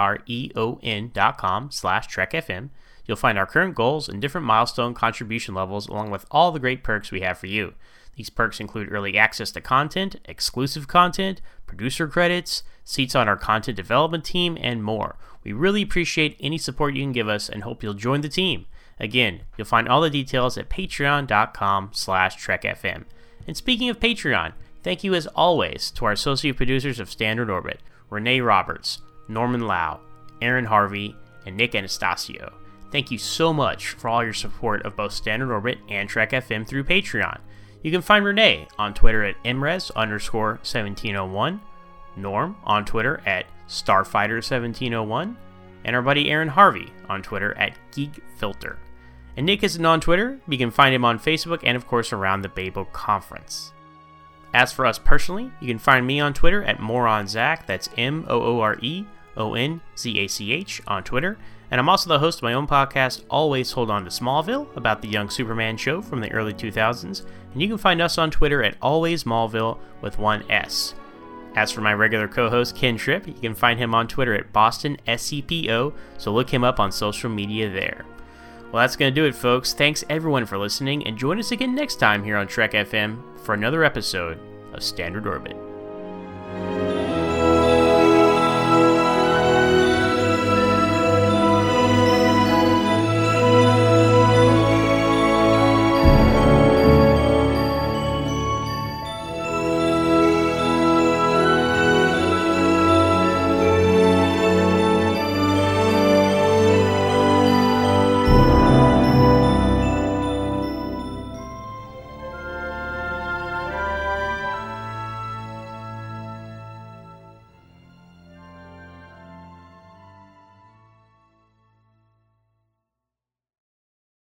dot com slash trekfm, you'll find our current goals and different milestone contribution levels along with all the great perks we have for you. These perks include early access to content, exclusive content, producer credits, seats on our content development team, and more. We really appreciate any support you can give us and hope you'll join the team. Again, you'll find all the details at patreon.com slash trekfm. And speaking of Patreon, thank you as always to our associate producers of Standard Orbit, Renee Roberts, Norman Lao, Aaron Harvey, and Nick Anastassiou. Thank you so much for all your support of both Standard Orbit and Trek FM through Patreon. You can find Renee on Twitter at mres underscore 1701, Norm on Twitter at Starfighter1701, and our buddy Aaron Harvey on Twitter at GeekFilter. And Nick isn't on Twitter, you can find him on Facebook and, of course, around the Babel Conference. As for us personally, you can find me on Twitter at MooreOnZach, that's M O O R E O N Z A C H on Twitter, and I'm also the host of my own podcast, Always Hold On to Smallville, about the young Superman show from the early 2000s, and you can find us on Twitter at Always Smallville with one S. As for my regular co host, Ken Tripp, you can find him on Twitter at Boston SCPO, so look him up on social media there. Well, that's going to do it, folks. Thanks everyone for listening, and join us again next time here on Trek FM for another episode of Standard Orbit.